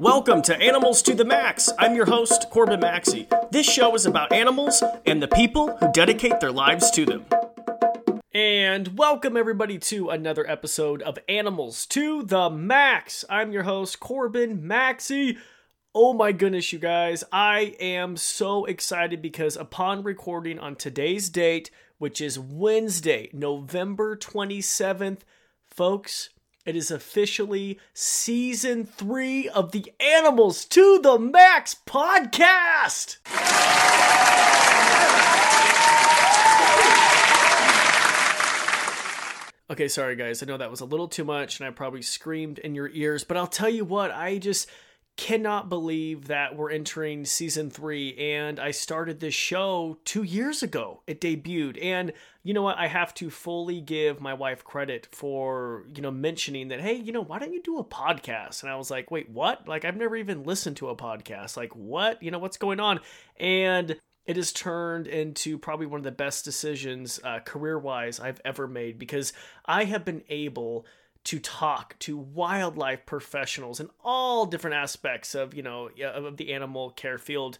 Welcome to Animals to the Max. I'm your host, Corbin Maxey. This show is about animals and the people who dedicate their lives to them. And welcome everybody to another episode of Animals to the Max. I'm your host, Corbin Maxey. Oh my goodness, you guys. I am so excited because upon recording on today's date, which is Wednesday, November 27th, folks, it is officially season three of the Animals to the Max podcast. Okay, sorry guys. I know that was a little too much and I probably screamed in your ears, but I'll tell you what, I just cannot believe that we're entering season three and I started this show two years ago. It debuted. And you know what? I have to fully give my wife credit for, you know, mentioning that, hey, you know, why don't you do a podcast? And I was like, wait, what? Like, I've never even listened to a podcast. Like, what? You know, what's going on? And it has turned into probably one of the best decisions uh, career wise I've ever made because I have been able to talk to wildlife professionals in all different aspects of you know of the animal care field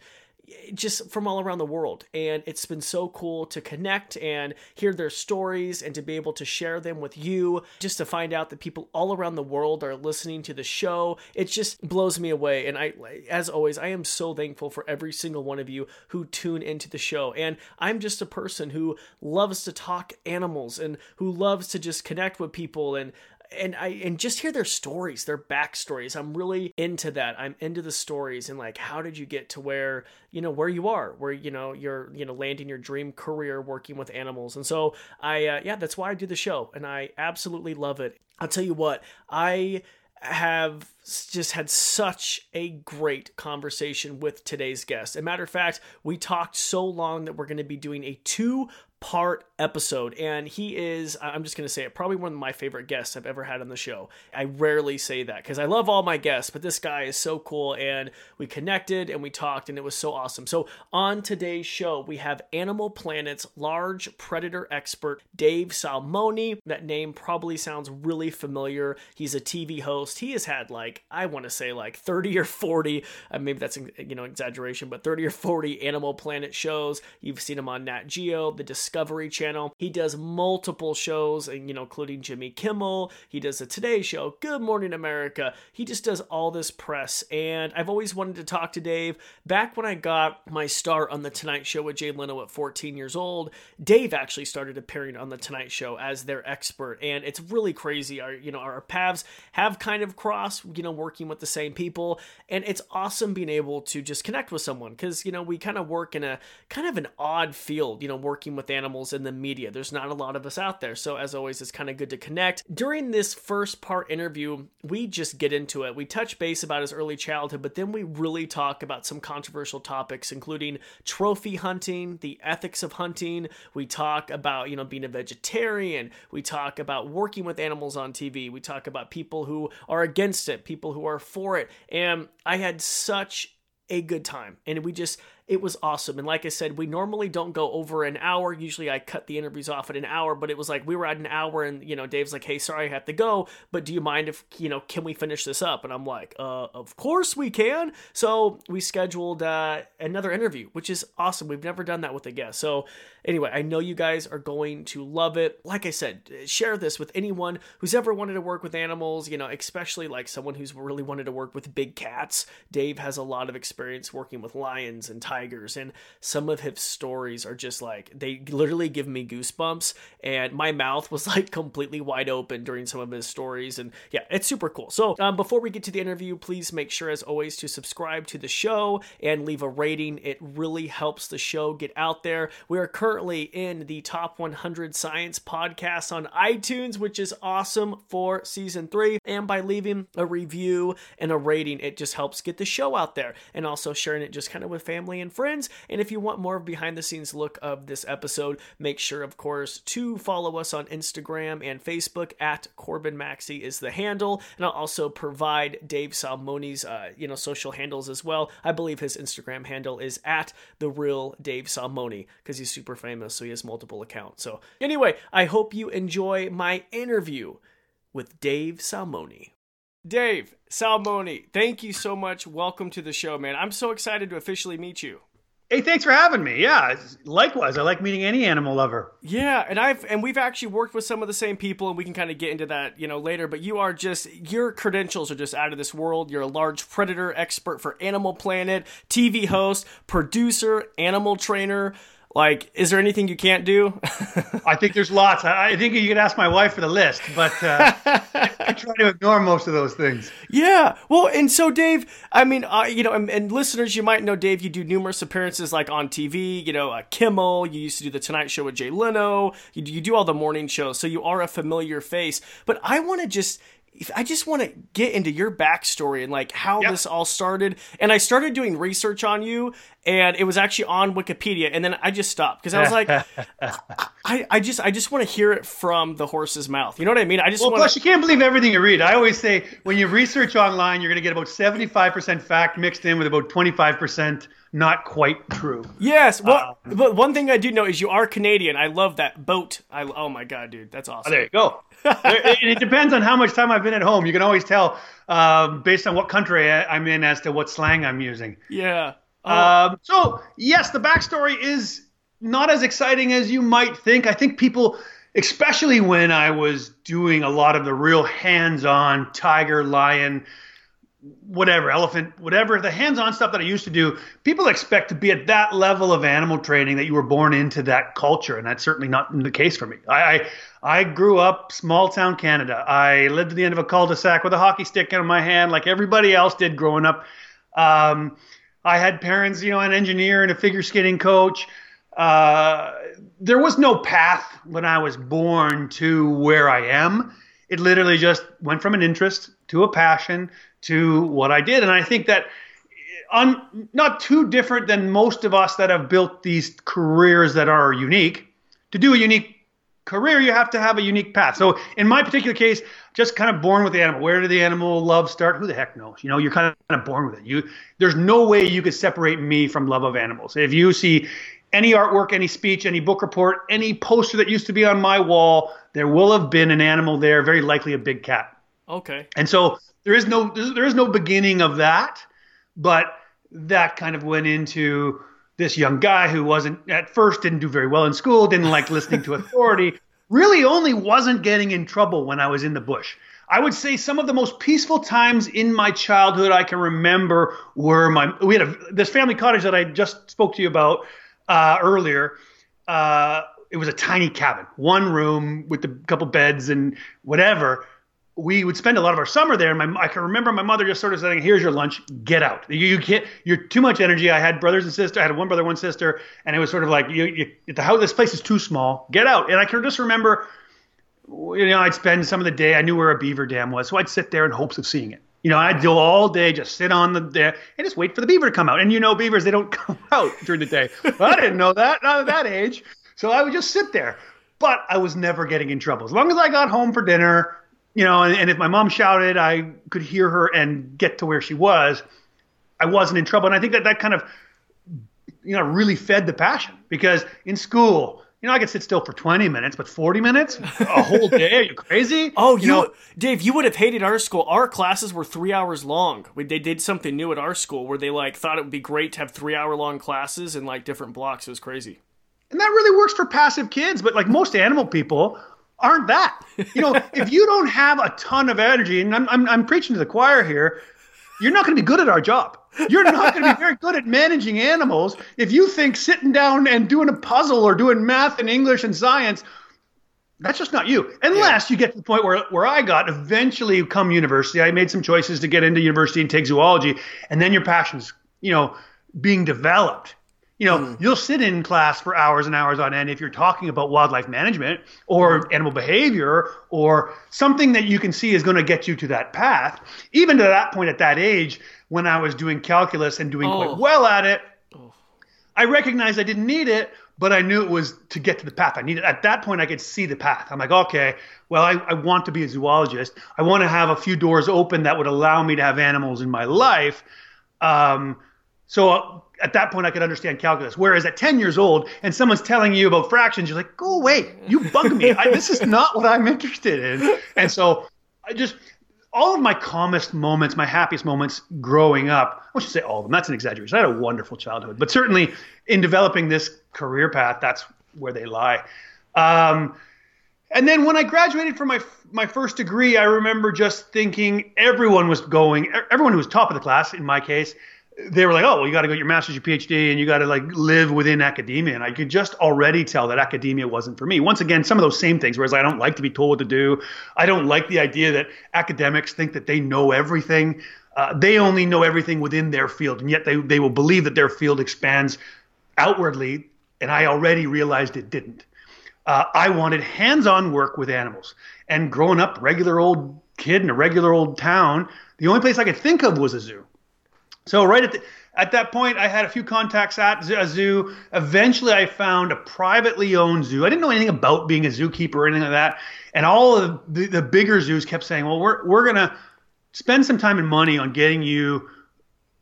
just from all around the world. And it's been so cool to connect and hear their stories and to be able to share them with you, just to find out that people all around the world are listening to the show. It just blows me away. And I, as always, I am so thankful for every single one of you who tune into the show. And I'm just a person who loves to talk animals and who loves to just connect with people and and I and just hear their stories, their backstories. I'm really into that. I'm into the stories and like how did you get to where you know where you are, where you know you're you know landing your dream career working with animals. And so I uh, yeah, that's why I do the show, and I absolutely love it. I'll tell you what, I have just had such a great conversation with today's guest. As a matter of fact, we talked so long that we're going to be doing a two part episode. And he is, I'm just going to say it, probably one of my favorite guests I've ever had on the show. I rarely say that because I love all my guests, but this guy is so cool. And we connected and we talked, and it was so awesome. So, on today's show, we have Animal Planet's large predator expert, Dave Salmoni. That name probably sounds really familiar. He's a TV host. He has had like, I want to say like 30 or 40, uh, maybe that's, you know, exaggeration, but 30 or 40 Animal Planet shows. You've seen him on Nat Geo, the Discovery Channel channel. He does multiple shows, and you know, including Jimmy Kimmel. He does the Today Show, Good Morning America. He just does all this press. And I've always wanted to talk to Dave. Back when I got my start on The Tonight Show with Jay Leno at 14 years old, Dave actually started appearing on The Tonight Show as their expert. And it's really crazy. Our, you know, our paths have kind of crossed, you know, working with the same people. And it's awesome being able to just connect with someone because, you know, we kind of work in a kind of an odd field, you know, working with animals in the media. There's not a lot of us out there. So, as always, it's kind of good to connect. During this first part interview, we just get into it. We touch base about his early childhood, but then we really talk about some controversial topics, including trophy hunting, the ethics of hunting. We talk about, you know, being a vegetarian. We talk about working with animals on TV. We talk about people who are against it, people who are for it. And I had such a good time. And we just it was awesome. And like I said, we normally don't go over an hour. Usually I cut the interviews off at an hour, but it was like we were at an hour and, you know, Dave's like, hey, sorry, I have to go, but do you mind if, you know, can we finish this up? And I'm like, uh, of course we can. So we scheduled uh, another interview, which is awesome. We've never done that with a guest. So anyway, I know you guys are going to love it. Like I said, share this with anyone who's ever wanted to work with animals, you know, especially like someone who's really wanted to work with big cats. Dave has a lot of experience working with lions and tigers tigers and some of his stories are just like they literally give me goosebumps and my mouth was like completely wide open during some of his stories and yeah it's super cool. So um, before we get to the interview please make sure as always to subscribe to the show and leave a rating. It really helps the show get out there. We are currently in the top 100 science podcasts on itunes which is awesome for season three and by leaving a review and a rating it just helps get the show out there and also sharing it just kind of with family and and friends. And if you want more behind the scenes look of this episode, make sure, of course, to follow us on Instagram and Facebook at Corbin Maxey is the handle. And I'll also provide Dave Salmoni's, uh, you know, social handles as well. I believe his Instagram handle is at the real Dave Salmoni because he's super famous, so he has multiple accounts. So anyway, I hope you enjoy my interview with Dave Salmoni. Dave Salmoni, thank you so much. Welcome to the show, man. I'm so excited to officially meet you. Hey, thanks for having me. Yeah, likewise. I like meeting any animal lover. Yeah, and I've and we've actually worked with some of the same people, and we can kind of get into that, you know, later. But you are just your credentials are just out of this world. You're a large predator expert for Animal Planet, TV host, producer, animal trainer. Like, is there anything you can't do? I think there's lots. I, think you could ask my wife for the list, but uh, I try to ignore most of those things. Yeah. Well, and so Dave, I mean, uh, you know, and, and, listeners, you might know Dave. You do numerous appearances like on TV. You know, uh, Kimmel. You used to do the Tonight Show with Jay Leno. You, you do all the morning shows, so you are a familiar face. But I want to just I just want to get into your backstory and like how yep. this all started. And I started doing research on you, and it was actually on Wikipedia, and then I just stopped because I was like, I, I just I just want to hear it from the horse's mouth. You know what I mean? I just well, wanna... plus you can't believe everything you read. I always say when you research online, you're going to get about seventy five percent fact mixed in with about twenty five percent not quite true. Yes. Well, um, but one thing I do know is you are Canadian. I love that boat. I oh my god, dude, that's awesome. Oh, there you go. it, it, depends on how much time I've been at home. You can always tell um, based on what country I'm in as to what slang I'm using. Yeah. Oh. Um, so yes, the backstory is not as exciting as you might think. I think people, especially when I was doing a lot of the real hands-on tiger, lion whatever elephant whatever the hands-on stuff that i used to do people expect to be at that level of animal training that you were born into that culture and that's certainly not the case for me. I i, I grew up small town canada. I lived at the end of a cul-de-sac with a hockey stick in my hand like everybody else did growing up. Um, i had parents you know an engineer and a figure skating coach. Uh, there was no path when i was born to where i am. It literally just went from an interest to a passion to what I did. And I think that on not too different than most of us that have built these careers that are unique. To do a unique career, you have to have a unique path. So in my particular case, just kind of born with the animal. Where did the animal love start? Who the heck knows? You know, you're kind of born with it. You there's no way you could separate me from love of animals. If you see any artwork, any speech, any book report, any poster that used to be on my wall, there will have been an animal there, very likely a big cat. Okay. And so there is no there is no beginning of that, but that kind of went into this young guy who wasn't at first didn't do very well in school, didn't like listening to authority, really only wasn't getting in trouble when I was in the bush. I would say some of the most peaceful times in my childhood I can remember were my we had a, this family cottage that I just spoke to you about uh, earlier. Uh, it was a tiny cabin, one room with a couple beds and whatever we would spend a lot of our summer there. And my, I can remember my mother just sort of saying, "Here's your lunch. Get out. You, you can't. You're too much energy." I had brothers and sisters. I had one brother, one sister, and it was sort of like, "You, you the house. This place is too small. Get out." And I can just remember, you know, I'd spend some of the day. I knew where a beaver dam was, so I'd sit there in hopes of seeing it. You know, I'd go all day, just sit on the there and just wait for the beaver to come out. And you know, beavers they don't come out during the day. I didn't know that, not at that age. So I would just sit there. But I was never getting in trouble. As long as I got home for dinner, you know, and, and if my mom shouted, I could hear her and get to where she was. I wasn't in trouble, and I think that that kind of, you know, really fed the passion because in school, you know, I could sit still for 20 minutes, but 40 minutes, a whole day? Are you crazy? Oh, you, you know, Dave, you would have hated our school. Our classes were three hours long. We, they did something new at our school where they like thought it would be great to have three hour long classes in like different blocks. It was crazy. And that really works for passive kids, but like most animal people, aren't that. You know, if you don't have a ton of energy, and I'm, I'm, I'm preaching to the choir here, you're not going to be good at our job. You're not going to be very good at managing animals if you think sitting down and doing a puzzle or doing math and English and science, that's just not you. Unless yeah. you get to the point where, where I got eventually come university. I made some choices to get into university and take zoology, and then your passions, you know, being developed you know, mm. you'll sit in class for hours and hours on end if you're talking about wildlife management or animal behavior or something that you can see is going to get you to that path. Even to that point at that age, when I was doing calculus and doing oh. quite well at it, oh. I recognized I didn't need it, but I knew it was to get to the path. I needed at that point I could see the path. I'm like, okay, well, I, I want to be a zoologist. I want to have a few doors open that would allow me to have animals in my life. Um, so at that point I could understand calculus. Whereas at 10 years old and someone's telling you about fractions, you're like, go away. You bug me. I, this is not what I'm interested in. And so I just, all of my calmest moments, my happiest moments growing up, I should say all of them, that's an exaggeration. I had a wonderful childhood, but certainly in developing this career path, that's where they lie. Um, and then when I graduated from my my first degree, I remember just thinking everyone was going, everyone who was top of the class, in my case, they were like, oh, well, you got to go your master's, your PhD, and you got to like live within academia. And I could just already tell that academia wasn't for me. Once again, some of those same things, whereas I don't like to be told what to do. I don't like the idea that academics think that they know everything. Uh, they only know everything within their field, and yet they, they will believe that their field expands outwardly. And I already realized it didn't. Uh, I wanted hands on work with animals. And growing up, regular old kid in a regular old town, the only place I could think of was a zoo. So right at the, at that point, I had a few contacts at a zoo. Eventually, I found a privately owned zoo. I didn't know anything about being a zookeeper or anything like that. And all of the, the bigger zoos kept saying, "Well, we're we're gonna spend some time and money on getting you."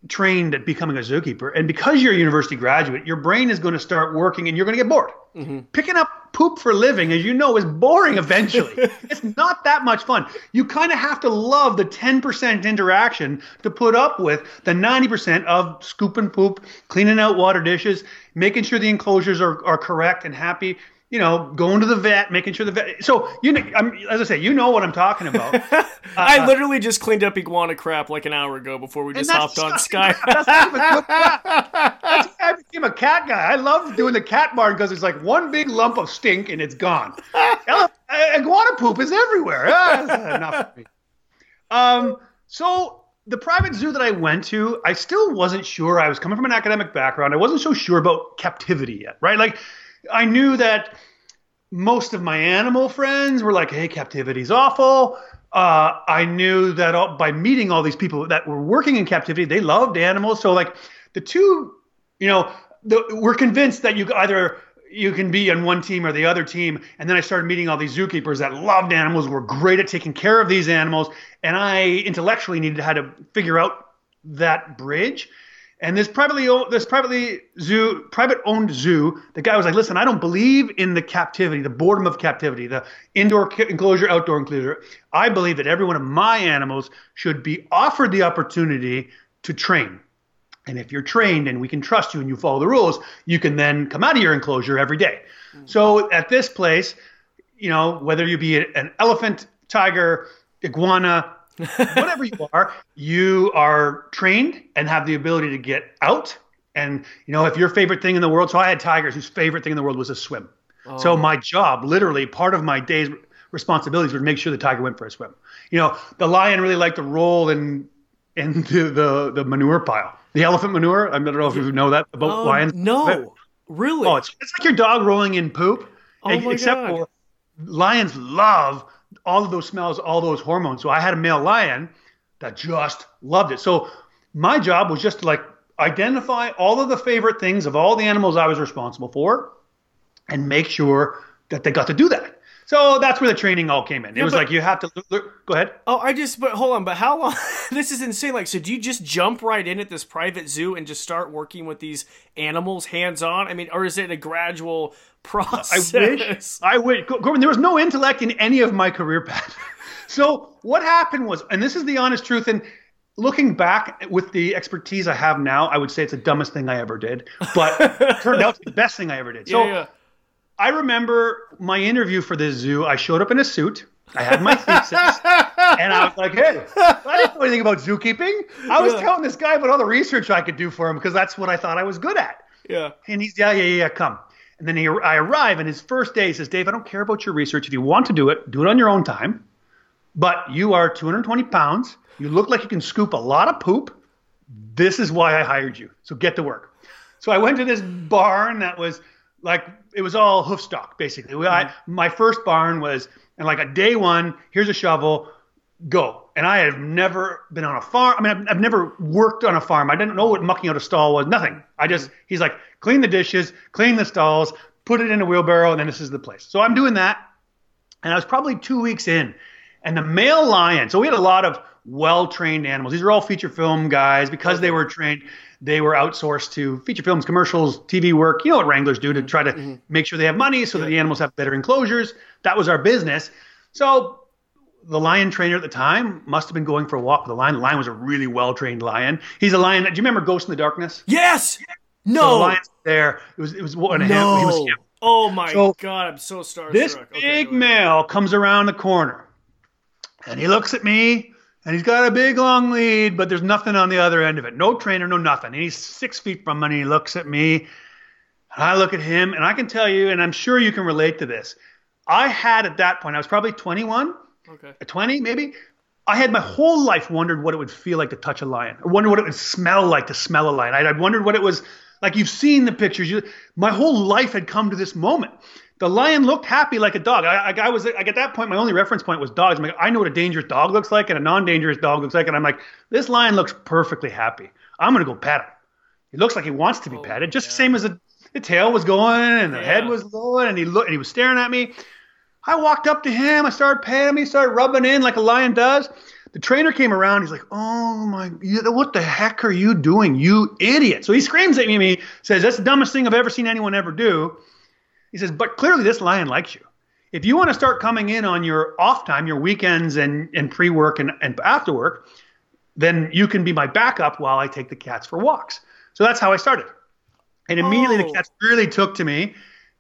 Trained at becoming a zookeeper and because you're a university graduate your brain is going to start working and you're going to get bored mm-hmm. picking up poop for living, as you know, is boring eventually. it's not that much fun. You kind of have to love the 10% interaction to put up with the 90% of scooping poop, cleaning out water dishes, making sure the enclosures are, are correct and happy you know, going to the vet, making sure the vet. So you know, I'm, as I say, you know what I'm talking about. Uh, I literally just cleaned up iguana crap like an hour ago before we just hopped on Skype. That's, that's I became a cat guy. I love doing the cat barn because it's like one big lump of stink and it's gone. iguana poop is everywhere. Ah, enough for me. Um, so the private zoo that I went to, I still wasn't sure. I was coming from an academic background. I wasn't so sure about captivity yet, right? Like I knew that most of my animal friends were like, "Hey, captivity's awful." Uh, I knew that all, by meeting all these people that were working in captivity, they loved animals. So like the two, you know, the, we're convinced that you either you can be on one team or the other team. And then I started meeting all these zookeepers that loved animals, were great at taking care of these animals, and I intellectually needed how to figure out that bridge. And this privately owned, this privately zoo, private owned zoo, the guy was like, "Listen, I don't believe in the captivity, the boredom of captivity, the indoor enclosure, outdoor enclosure. I believe that every one of my animals should be offered the opportunity to train. And if you're trained and we can trust you and you follow the rules, you can then come out of your enclosure every day. Mm-hmm. So at this place, you know, whether you be an elephant, tiger, iguana, whatever you are, you are trained and have the ability to get out. And you know, if your favorite thing in the world, so I had tigers whose favorite thing in the world was to swim. Oh. So my job, literally, part of my day's responsibilities were to make sure the tiger went for a swim. You know, the lion really liked to roll in into the the manure pile, the elephant manure. I don't know if you know that about oh, lions. No, really. Oh, it's, it's like your dog rolling in poop. Oh my except God. for lions love all of those smells, all those hormones. So I had a male lion that just loved it. So my job was just to like identify all of the favorite things of all the animals I was responsible for and make sure that they got to do that. So that's where the training all came in. It yeah, was but, like you have to go ahead. Oh, I just but hold on, but how long? this is insane. Like, so do you just jump right in at this private zoo and just start working with these animals hands on? I mean, or is it a gradual process? I wish. I wish. Corbin, there was no intellect in any of my career path. so what happened was, and this is the honest truth, and looking back with the expertise I have now, I would say it's the dumbest thing I ever did, but turned out to be the best thing I ever did. So. Yeah, yeah I remember my interview for this zoo. I showed up in a suit. I had my thesis, and I was like, "Hey, I didn't know anything about zookeeping. I was yeah. telling this guy about all the research I could do for him because that's what I thought I was good at." Yeah. And he's, "Yeah, yeah, yeah, come." And then he, I arrive, and his first day he says, "Dave, I don't care about your research. If you want to do it, do it on your own time. But you are 220 pounds. You look like you can scoop a lot of poop. This is why I hired you. So get to work." So I went to this barn that was like it was all hoof stock basically. We, I, mm-hmm. my first barn was and like a day one. Here's a shovel, go. And I have never been on a farm. I mean, I've, I've never worked on a farm. I didn't know what mucking out a stall was. Nothing. I just mm-hmm. he's like clean the dishes, clean the stalls, put it in a wheelbarrow, and then this is the place. So I'm doing that, and I was probably two weeks in, and the male lion. So we had a lot of well trained animals. These are all feature film guys because they were trained they were outsourced to feature films, commercials, TV work. You know what wranglers do to try to mm-hmm. make sure they have money so that the animals have better enclosures. That was our business. So the lion trainer at the time must have been going for a walk with the lion. The lion was a really well trained lion. He's a lion. Do you remember Ghost in the Darkness? Yes. No. So the lion's there. It was it was one and a half. no. He was him. oh my So, god, I'm so starstruck. This Okay, big male comes around the corner and he looks at me and he's got a big long lead, but there's nothing on the other end of it. No trainer, no nothing. And he's six feet from me and he looks at me and I look at him and I can tell you, and I'm sure you can relate to this. I had at that point, I was probably 21, Okay. Uh, 20 maybe. I had my whole life wondered what it would feel like to touch a lion. I wondered what it would smell like to smell a lion. I, I wondered what it was like. You've seen the pictures. You, my whole life had come to this moment. The lion looked happy like a dog. I, I, I was like at that point, my only reference point was dogs. I'm like, I know what a dangerous dog looks like and a non-dangerous dog looks like, and I'm like, this lion looks perfectly happy. I'm gonna go pet him. He looks like he wants to be Oh, petted, just the yeah. same as the, the tail was going and the head was going, and he looked and he was staring at me. I walked up to him. I started petting him. He started rubbing in like a lion does. The trainer came around. He's like, "Oh my, what the heck are you doing, you idiot?" So he screams at me. and He says, "That's the dumbest thing I've ever seen anyone ever do." He says, "But clearly this lion likes you. If you want to start coming in on your off time, your weekends and and pre work and and after work, then you can be my backup while I take the cats for walks." So that's how I started. And immediately Oh. the cats really took to me.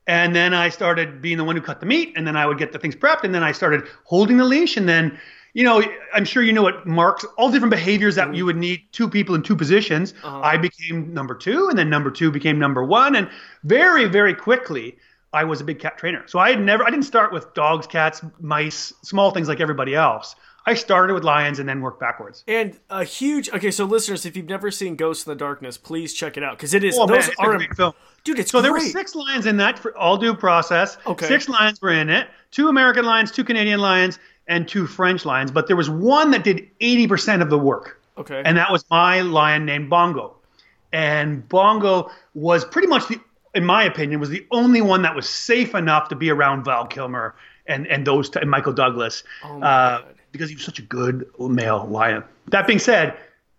And then I started being the one who cut the meat, and then I would get the things prepped, and then I started holding the leash, and then, you know, I'm sure you know what marks all different behaviors that you would need two people in two positions. Uh-huh. I became number two, and then number two became number one, and very, very quickly, I was a big cat trainer. So I had never, I didn't start with dogs, cats, mice, small things like everybody else. I started with lions and then worked backwards. And a huge okay, so listeners, if you've never seen Ghosts in the Darkness, please check it out because it is Oh those it's are a great film. dude, it's So there were six lions in that for all due process. Okay. Six lions were in it. Two American lions, two Canadian lions, and two French lions. But there was one that did 80% of the work. Okay. And that was my lion named Bongo. And Bongo was pretty much the, in my opinion, was the only one that was safe enough to be around Val Kilmer and, and those t- and Michael Douglas. Oh uh, because he was such a good male lion. That being said,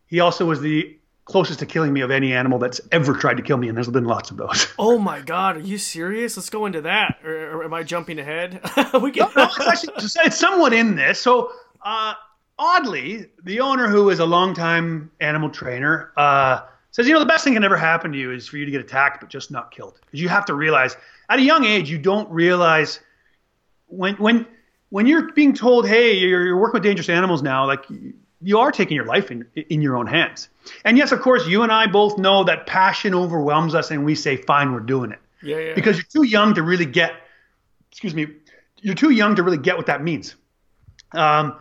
he also was the closest to killing me of any animal that's ever tried to kill me, and there's been lots of those. oh my god, are you serious? Let's go into that. Or, or am I jumping ahead? we can no, it's actually it's somewhat in this. So, uh, oddly, the owner, who is a longtime animal trainer, uh, says, you know, the best thing can ever happen to you is for you to get attacked, but just not killed. Because you have to realize, at a young age, you don't realize when when when you're being told, hey, you're, you're working with dangerous animals now, like you are taking your life in in your own hands. And yes, of course, you and I both know that passion overwhelms us, and we say, fine, we're doing it Yeah, yeah. because you're too young to really get excuse me you're too young to really get what that means um,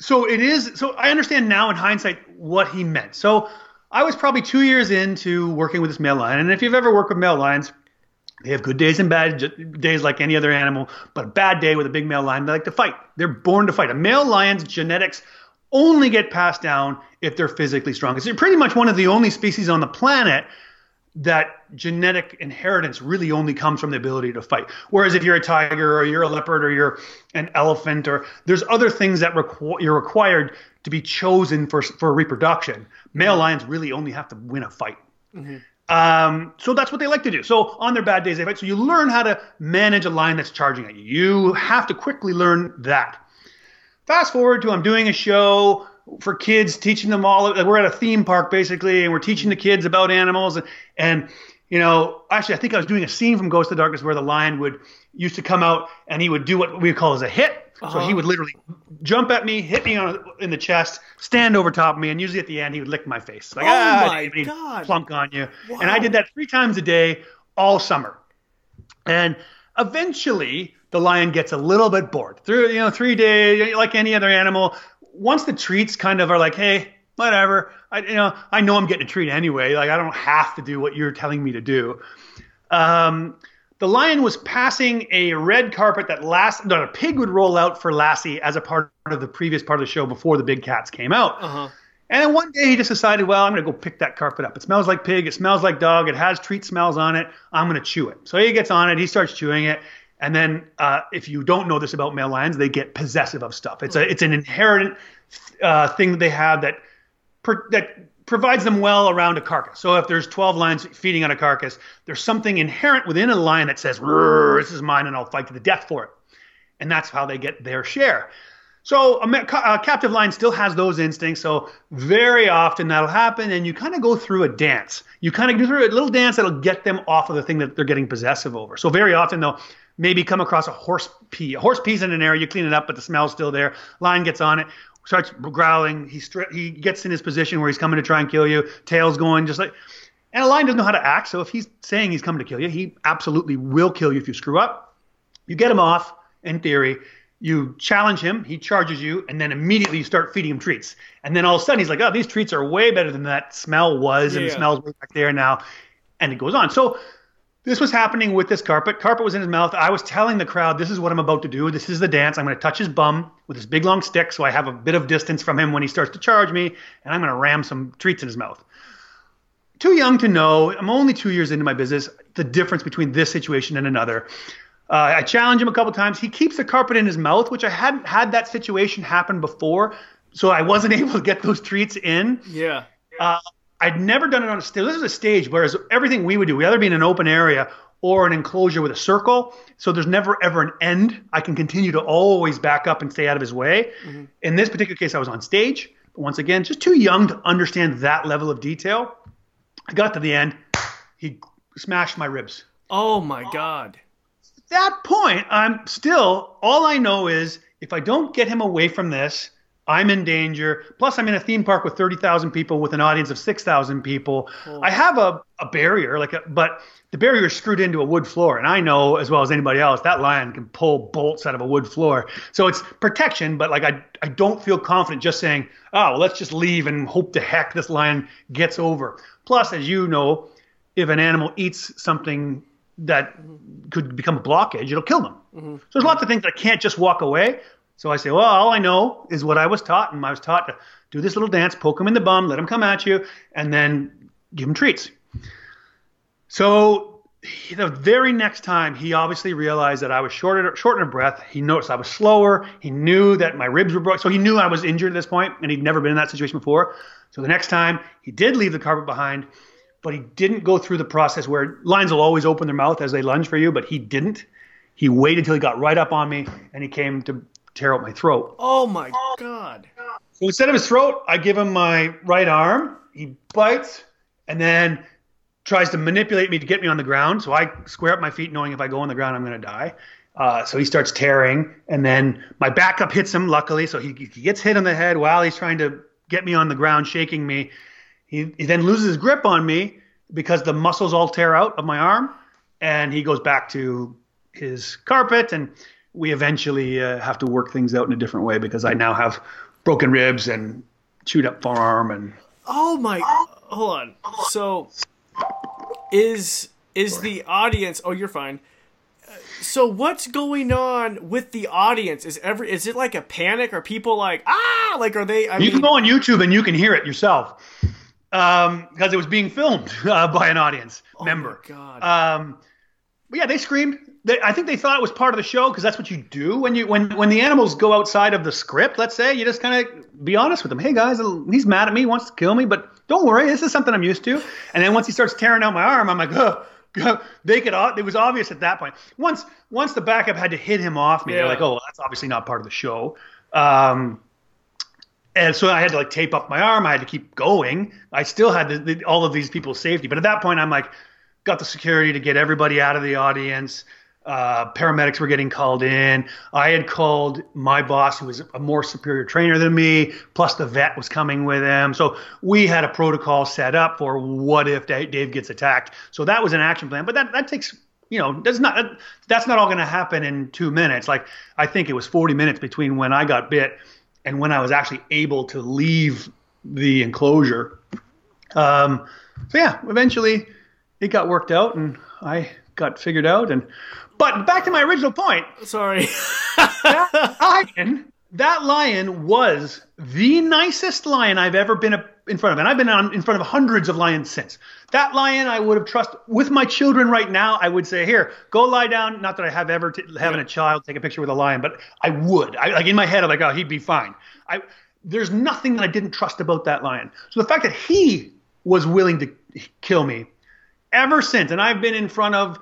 so it is so i understand now in hindsight what he meant so i was probably two years into working with this male lion and if you've ever worked with male lions they have good days and bad days like any other animal but a bad day with a big male lion they like to fight. They're born to fight. A male lion's genetics only get passed down if they're physically strong. It's pretty much one of the only species on the planet that genetic inheritance really only comes from the ability to fight. Whereas if you're a tiger or you're a leopard or you're an elephant or there's other things that requ- you're required to be chosen for for reproduction. Male lions really only have to win a fight. Um, so that's what they like to do. So on their bad days they fight. So you learn how to manage a lion that's charging at you. You have to quickly learn that. Fast forward to I'm doing a show for kids, teaching them all. We're at a theme park basically, and we're teaching the kids about animals. And, and you know, actually, I think I was doing a scene from Ghost of the Darkness where the lion would used to come out and he would do what we call as a hit. So Uh-huh. he would literally jump at me, hit me on in the chest, stand over top of me, and usually at the end he would lick my face. Like, Oh ah, my God. plunk on you. Wow. And I did that three times a day all summer. And eventually, the lion gets a little bit bored. Through you know three days, like any other animal, once the treats kind of are like, hey, whatever. I you know I know I'm getting a treat anyway. Like I don't have to do what you're telling me to do. Um, the lion was passing a red carpet that last no, a pig would roll out for Lassie as a part of the previous part of the show before the big cats came out. uh-huh. And then one day he just decided, well, I'm going to go pick that carpet up. It smells like pig. It smells like dog. It has treat smells on it. I'm going to chew it. So he gets on it. He starts chewing it. And then, uh, if you don't know this about male lions, they get possessive of stuff. It's a it's an inherent uh, thing that they have that per, that provides them well around a carcass. So if there's 12 lions feeding on a carcass, there's something inherent within a lion that says, "This is mine, and I'll fight to the death for it." And that's how they get their share. So a, a, captive lion still has those instincts. So very often that'll happen, and you kind of go through a dance. You kind of go through a little dance that'll get them off of the thing that they're getting possessive over. So very often they'll maybe come across a horse pee. A horse pees in an area, you clean it up, but the smell's still there. Lion gets on it, starts growling. He stri- he gets in his position where he's coming to try and kill you. Tail's going just like. And a lion doesn't know how to act. So if he's saying he's coming to kill you, he absolutely will kill you if you screw up. You get him off, in theory you challenge him, he charges you, and then immediately you start feeding him treats. And then all of a sudden he's like, oh, these treats are way better than that smell was, yeah, and the smell's way back there now. And it goes on. So this was happening with this carpet. Carpet was in his mouth. I was telling the crowd, this is what I'm about to do. This is the dance. I'm going to touch his bum with this big long stick so I have a bit of distance from him when he starts to charge me, and I'm going to ram some treats in his mouth. Too young to know. I'm only two years into my business. The difference between this situation and another. Uh, I challenge him a couple times. He keeps the carpet in his mouth, which I hadn't had that situation happen before, so I wasn't able to get those treats in. Yeah. Uh, I'd never done it on a stage. This is a stage, whereas everything we would do, we either be in an open area or an enclosure with a circle. So there's never ever an end. I can continue to always back up and stay out of his way. Mm-hmm. In this particular case, I was on stage. But once again, just too young to understand that level of detail. I got to the end. He smashed my ribs. Oh my God At that point, I'm still, all I know is if I don't get him away from this, I'm in danger. Plus, I'm in a theme park with 30,000 people with an audience of 6,000 people. Oh. I have a, a barrier, like, a, but the barrier is screwed into a wood floor. And I know as well as anybody else that lion can pull bolts out of a wood floor. So it's protection, but like, I, I don't feel confident just saying, oh, well, let's just leave and hope the heck this lion gets over. Plus, as you know, if an animal eats something that could become a blockage, it'll kill them. Mm-hmm. So there's lots of things that I can't just walk away. So I say, well, all I know is what I was taught, and I was taught to do this little dance, poke him in the bum, let him come at you, and then give him treats. So the very next time, he obviously realized that I was short, short of breath. He noticed I was slower. He knew that my ribs were broken. So he knew I was injured at this point, and he'd never been in that situation before. So the next time, he did leave the carpet behind but he didn't go through the process where lions will always open their mouth as they lunge for you, but he didn't. He waited until he got right up on me and he came to tear out my throat. Oh my god. So instead of his throat, I give him my right arm. He bites and then tries to manipulate me to get me on the ground. So I square up my feet, knowing if I go on the ground, I'm going to die. Uh, so he starts tearing, and then my backup hits him. Luckily, so he, he gets hit on the head while he's trying to get me on the ground, shaking me. He, he then loses his grip on me because the muscles all tear out of my arm, and he goes back to his carpet, and we eventually uh, have to work things out in a different way because I now have broken ribs and chewed up forearm and. Oh my! Hold on. So, is is the audience? Oh, you're fine. So what's going on with the audience? Is every is it like a panic? Are people like ah? Like are they? I you mean, can go on YouTube and you can hear it yourself um, because it was being filmed uh, by an audience oh member. God. Um, but yeah, they screamed. They, I think they thought it was part of the show because that's what you do when you when when the animals go outside of the script. Let's say you just kind of be honest with them. Hey guys, he's mad at me, wants to kill me, but don't worry, this is something I'm used to. And then once he starts tearing out my arm, I'm like, oh. They could. It was obvious at that point. Once, once the backup had to hit him off me, yeah. they're like, "Oh, well, that's obviously not part of the show." Um, and so I had to like tape up my arm. I had to keep going. I still had the, the, all of these people's safety, but at that point, I'm like, got the security to get everybody out of the audience. Uh, paramedics were getting called in. I had called my boss, who was a more superior trainer than me, plus the vet was coming with him. So we had a protocol set up for what if Dave gets attacked. So that was an action plan. But that that takes you know that's not that's not all going to happen in two minutes. Like I think it was 40 minutes between when I got bit and when I was actually able to leave the enclosure. Um, so yeah, eventually it got worked out and I got figured out. And but back to my original point. Sorry, that lion, that lion was the nicest lion I've ever been in front of, and I've been on, in front of hundreds of lions since. That lion I would have trusted with my children right now. I would say, "Here, go lie down." Not that I have ever t- having a child take a picture with a lion, but I would. I, like in my head, I'm like, "Oh, he'd be fine." I there's nothing that I didn't trust about that lion. So the fact that he was willing to kill me ever since, and I've been in front of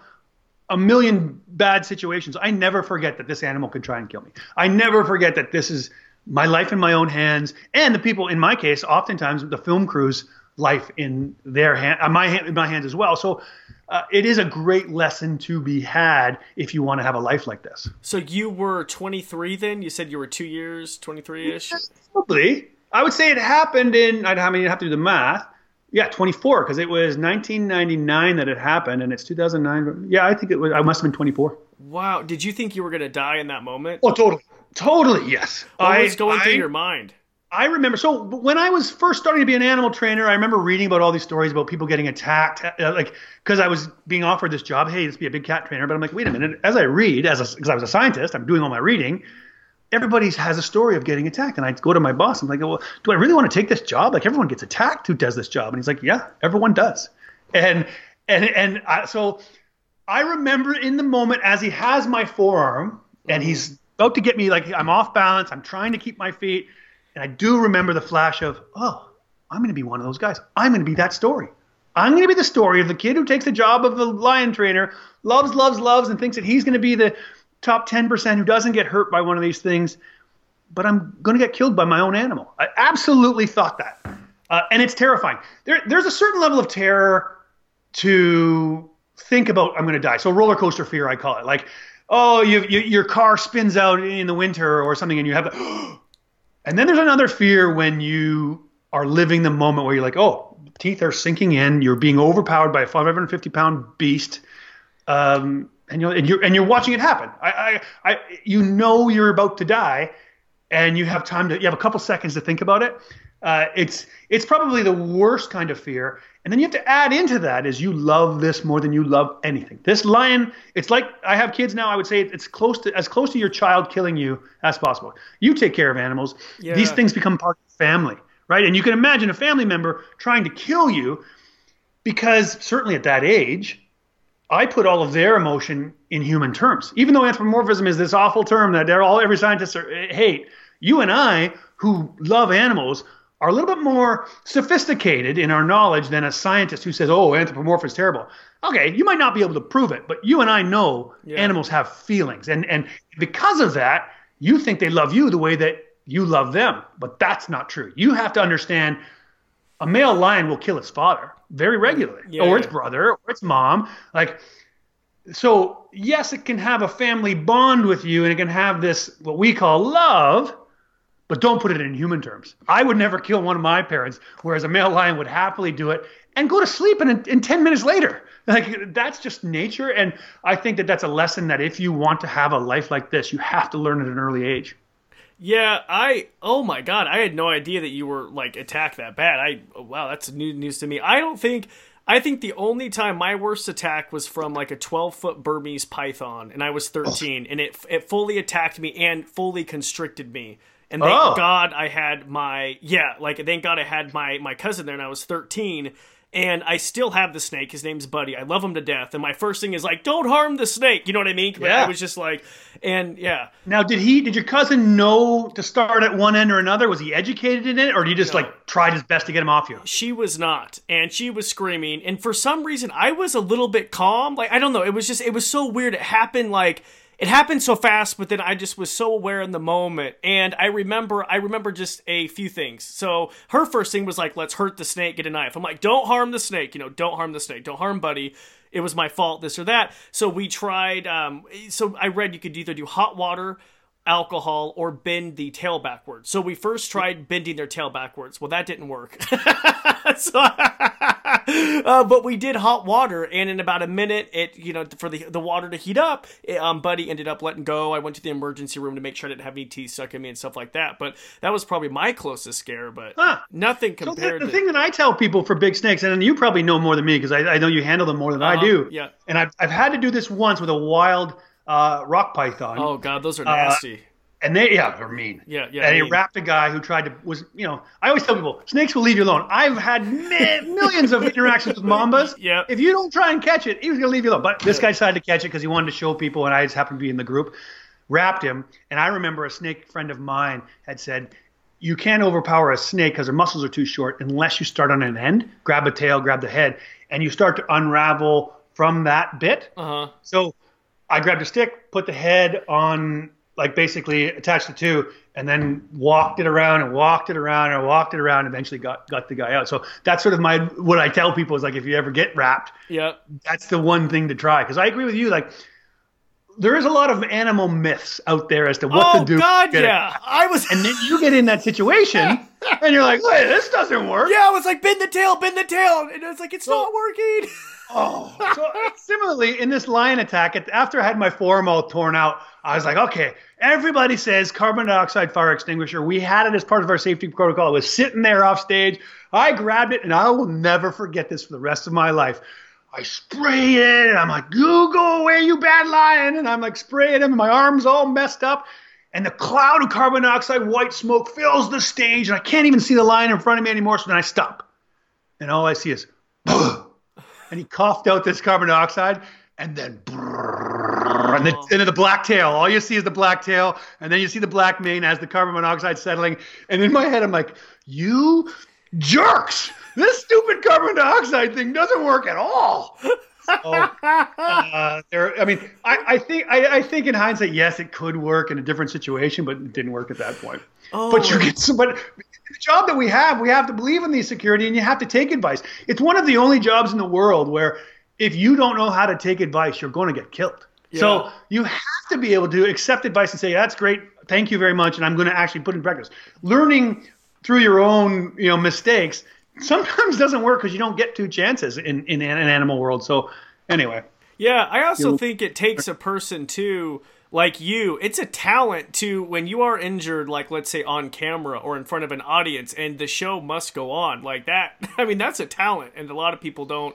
a million bad situations. I never forget that this animal could try and kill me. I never forget that this is my life in my own hands, and the people in my case, oftentimes the film crews life in their hand, uh, my hand, in my hands as well. So uh, it is a great lesson to be had if you want to have a life like this. So you were 23 then? You said you were two years, 23 ish? Probably. I would say it happened in, I mean, you have to do the math. Yeah, 24, because it was 1999 that it happened, and it's 2009. Yeah, I think it was, I must have been 24. Wow. Did you think you were going to die in that moment? Oh, totally. Totally, yes. What I, was going I, through your mind? I remember. So when I was first starting to be an animal trainer, I remember reading about all these stories about people getting attacked, uh, like because I was being offered this job. Hey, let's be a big cat trainer. But I'm like, wait a minute. As I read, as because I was a scientist, I'm doing all my reading. Everybody has a story of getting attacked, and I go to my boss. I'm like, well, do I really want to take this job? Like everyone gets attacked who does this job, and he's like, yeah, everyone does. And and and I, so I remember in the moment as he has my forearm and he's about to get me like I'm off balance. I'm trying to keep my feet and I do remember the flash of, oh, I'm going to be one of those guys. I'm going to be that story. I'm going to be the story of the kid who takes the job of the lion trainer, loves, loves, loves, and thinks that he's going to be the top 10% who doesn't get hurt by one of these things. But I'm going to get killed by my own animal. I absolutely thought that. Uh, and it's terrifying. There, there's a certain level of terror to think about, I'm going to die. So, roller coaster fear, I call it. Like, oh, you, you, your car spins out in the winter or something, and you have And then there's another fear when you are living the moment where you're like, oh, teeth are sinking in, you're being overpowered by a 550 pound beast, um, and you're and you're and you're watching it happen. I, I, I, you know you're about to die, and you have time to you have a couple seconds to think about it. Uh, it's it's probably the worst kind of fear. And then you have to add into that is you love this more than you love anything. This lion, it's like I have kids now. I would say it's close to as close to your child killing you as possible. You take care of animals. Yeah. These things become part of family, right? And you can imagine a family member trying to kill you because certainly at that age, I put all of their emotion in human terms. Even though anthropomorphism is this awful term that they're all every scientist are, eh, hate, you and I who love animals are a little bit more sophisticated in our knowledge than a scientist who says, "Oh, anthropomorphism is terrible." Okay, you might not be able to prove it, but you and I know yeah. animals have feelings, and and because of that, you think they love you the way that you love them, but that's not true. You have to understand a male lion will kill its father very regularly, yeah, or its brother, or its mom. Like, so yes, it can have a family bond with you, and it can have this what we call love but don't put it in human terms. I would never kill one of my parents, whereas a male lion would happily do it and go to sleep in, in 10 minutes later. Like that's just nature. And I think that that's a lesson that if you want to have a life like this, you have to learn at an early age. Yeah, I oh my god, I had no idea that you were like attacked that bad. I oh, wow, that's new news to me. I don't think I think the only time my worst attack was from like a 12 foot Burmese python, and I was 13, and it it fully attacked me and fully constricted me. And thank oh. God I had my yeah, like thank God I had my my cousin there and I was 13 and I still have the snake. His name's Buddy. I love him to death. And my first thing is like, don't harm the snake. You know what I mean? But yeah. I was just like, and yeah. Now, did he? Did your cousin know to start at one end or another? Was he educated in it, or did he just no. like tried his best to get him off you? She was not, and she was screaming. And for some reason, I was a little bit calm. Like I don't know. It was just it was so weird. It happened like it happened so fast, but then I just was so aware in the moment. And I remember, I remember just a few things. So her first thing was like, let's hurt the snake, get a knife. I'm like, don't harm the snake, you know, don't harm the snake, don't harm Buddy. It was my fault, this or that. So we tried, um, so I read you could either do hot water, alcohol or bend the tail backwards. So we first tried bending their tail backwards. Well, that didn't work. so, uh, but we did hot water, and in about a minute, it you know for the the water to heat up, it, um, Buddy ended up letting go. I went to the emergency room to make sure I didn't have any teeth stuck in me and stuff like that. But that was probably my closest scare. But huh. nothing compared. So the, the thing that I tell people for big snakes, and you probably know more than me because I, I, know you handle them more than uh-huh. I do. Yeah. And I've I've had to do this once with a wild uh, rock python. Oh god, those are nasty. Uh, and they yeah they're mean. Yeah, yeah. And he wrapped a guy who tried to was you know I always tell people snakes will leave you alone. I've had millions of interactions with mambas. Yeah. If you don't try and catch it, he was gonna leave you alone. But this guy decided to catch it because he wanted to show people, and I just happened to be in the group. Wrapped him, and I remember a snake friend of mine had said, "You can't overpower a snake because their muscles are too short unless you start on an end, grab a tail, grab the head, and you start to unravel from that bit." Uh-huh. So I grabbed a stick, put the head on like basically attached the two and then walked it around and walked it around and walked it around. And eventually got got the guy out. So that's sort of my what I tell people is like if you ever get wrapped, yeah, that's the one thing to try. Because I agree with you, like. There is a lot of animal myths out there as to what oh, to do. Oh God, yeah. I was, and then you get in that situation, and you're like, "Wait, this doesn't work." Yeah, I was like, "Bend the tail, bend the tail," and it's like, "It's so, not working." Oh, so similarly in this lion attack, after I had my forearm all torn out, I was like, okay, everybody says carbon dioxide fire extinguisher. We had it as part of our safety protocol. It was sitting there off stage. I grabbed it, and I will never forget this for the rest of my life. I spray it, and I'm like, you go away, you bad lion. And I'm like spraying him, and my arm's all messed up. And the cloud of carbon dioxide, white smoke fills the stage, and I can't even see the lion in front of me anymore. So then I stop. And all I see is, and he coughed out this carbon dioxide, and then and, the, oh. and then the black tail. All you see is the black tail, and then you see the black mane as the carbon monoxide settling. And in my head, I'm like, you jerks! This stupid carbon dioxide thing doesn't work at all. So, uh, there, I mean, I, I think I, I, think in hindsight, yes, it could work in a different situation, but it didn't work at that point. Oh. But you get some, but the job that we have, we have to believe in the security, and you have to take advice. It's one of the only jobs in the world where if you don't know how to take advice, you're going to get killed. Yeah. So you have to be able to accept advice and say, "That's great, thank you very much," and I'm going to actually put in practice. Learning through your own, you know, mistakes sometimes doesn't work because you don't get two chances in in an animal world. So anyway. Yeah, I also think it takes a person too like you, it's a talent to when you are injured, like let's say on camera or in front of an audience, and the show must go on like that. I mean, that's a talent, and a lot of people don't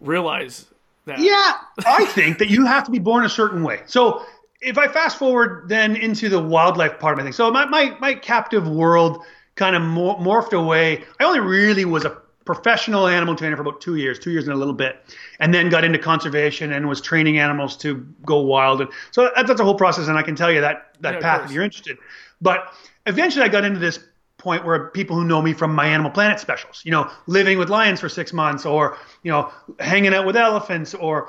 realize that. Yeah, I think that you have to be born a certain way. So if I fast forward then into the wildlife part of my thing, so my my, my captive world kind of morphed away. I only really was a professional animal trainer for about two years, two years and a little bit, and then got into conservation and was training animals to go wild. And so that, that's a whole process, and I can tell you that that yeah, path if you're interested. But eventually, I got into this point where people who know me from my Animal Planet specials, you know, living with lions for six months, or you know, hanging out with elephants, or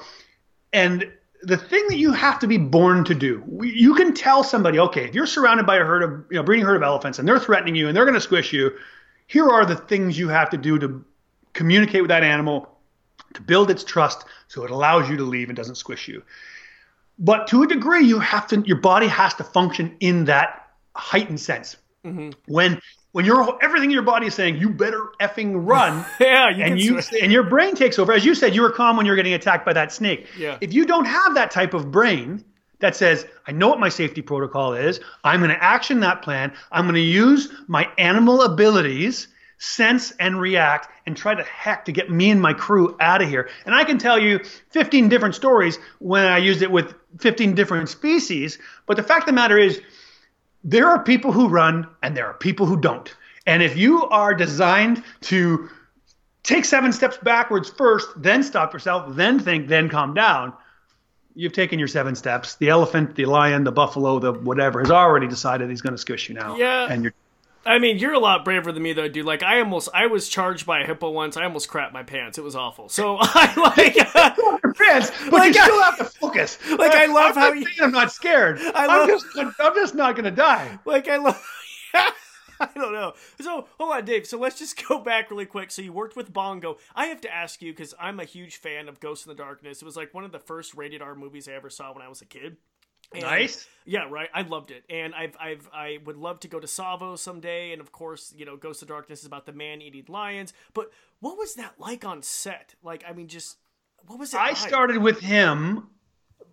and the thing that you have to be born to do, you can tell somebody, okay, if you're surrounded by a herd of, you know, breeding herd of elephants and they're threatening you and they're going to squish you, here are the things you have to do to communicate with that animal, to build its trust so it allows you to leave and doesn't squish you. But to a degree, you have to your body has to function in that heightened sense. Mm-hmm. When when you're everything in your body is saying you better effing run, yeah, you and you and your brain takes over. As you said, you were calm when you were getting attacked by that snake. Yeah. If you don't have that type of brain that says, I know what my safety protocol is, I'm going to action that plan, I'm going to use my animal abilities sense and react and try to heck to get me and my crew out of here. And I can tell you 15 different stories when I used it with 15 different species. But the fact of the matter is, there are people who run and there are people who don't. And if you are designed to take seven steps backwards first, then stop yourself, then think, then calm down, you've taken your seven steps. The elephant, the lion, the buffalo, the whatever has already decided he's going to squish you now. Yeah. And you're I mean, you're a lot braver than me, though, dude. Like, I almost, I was charged by a hippo once. I almost crapped my pants. It was awful. So I like your pants, but like, you still have to focus. Like, I love I'm how you. I'm not scared. I love, I'm just, I'm just not gonna die. Like, I love. I don't know. So hold on, Dave. So let's just go back really quick. So you worked with Bongo. I have to ask you because I'm a huge fan of Ghost in the Darkness. It was like one of the first rated R movies I ever saw when I was a kid. And, nice. Yeah, right. I loved it, and I've, I've, I would love to go to Tsavo someday. And of course, you know, Ghost of Darkness is about the man-eating lions. But what was that like on set? Like, I mean, just what was it? I like? started with him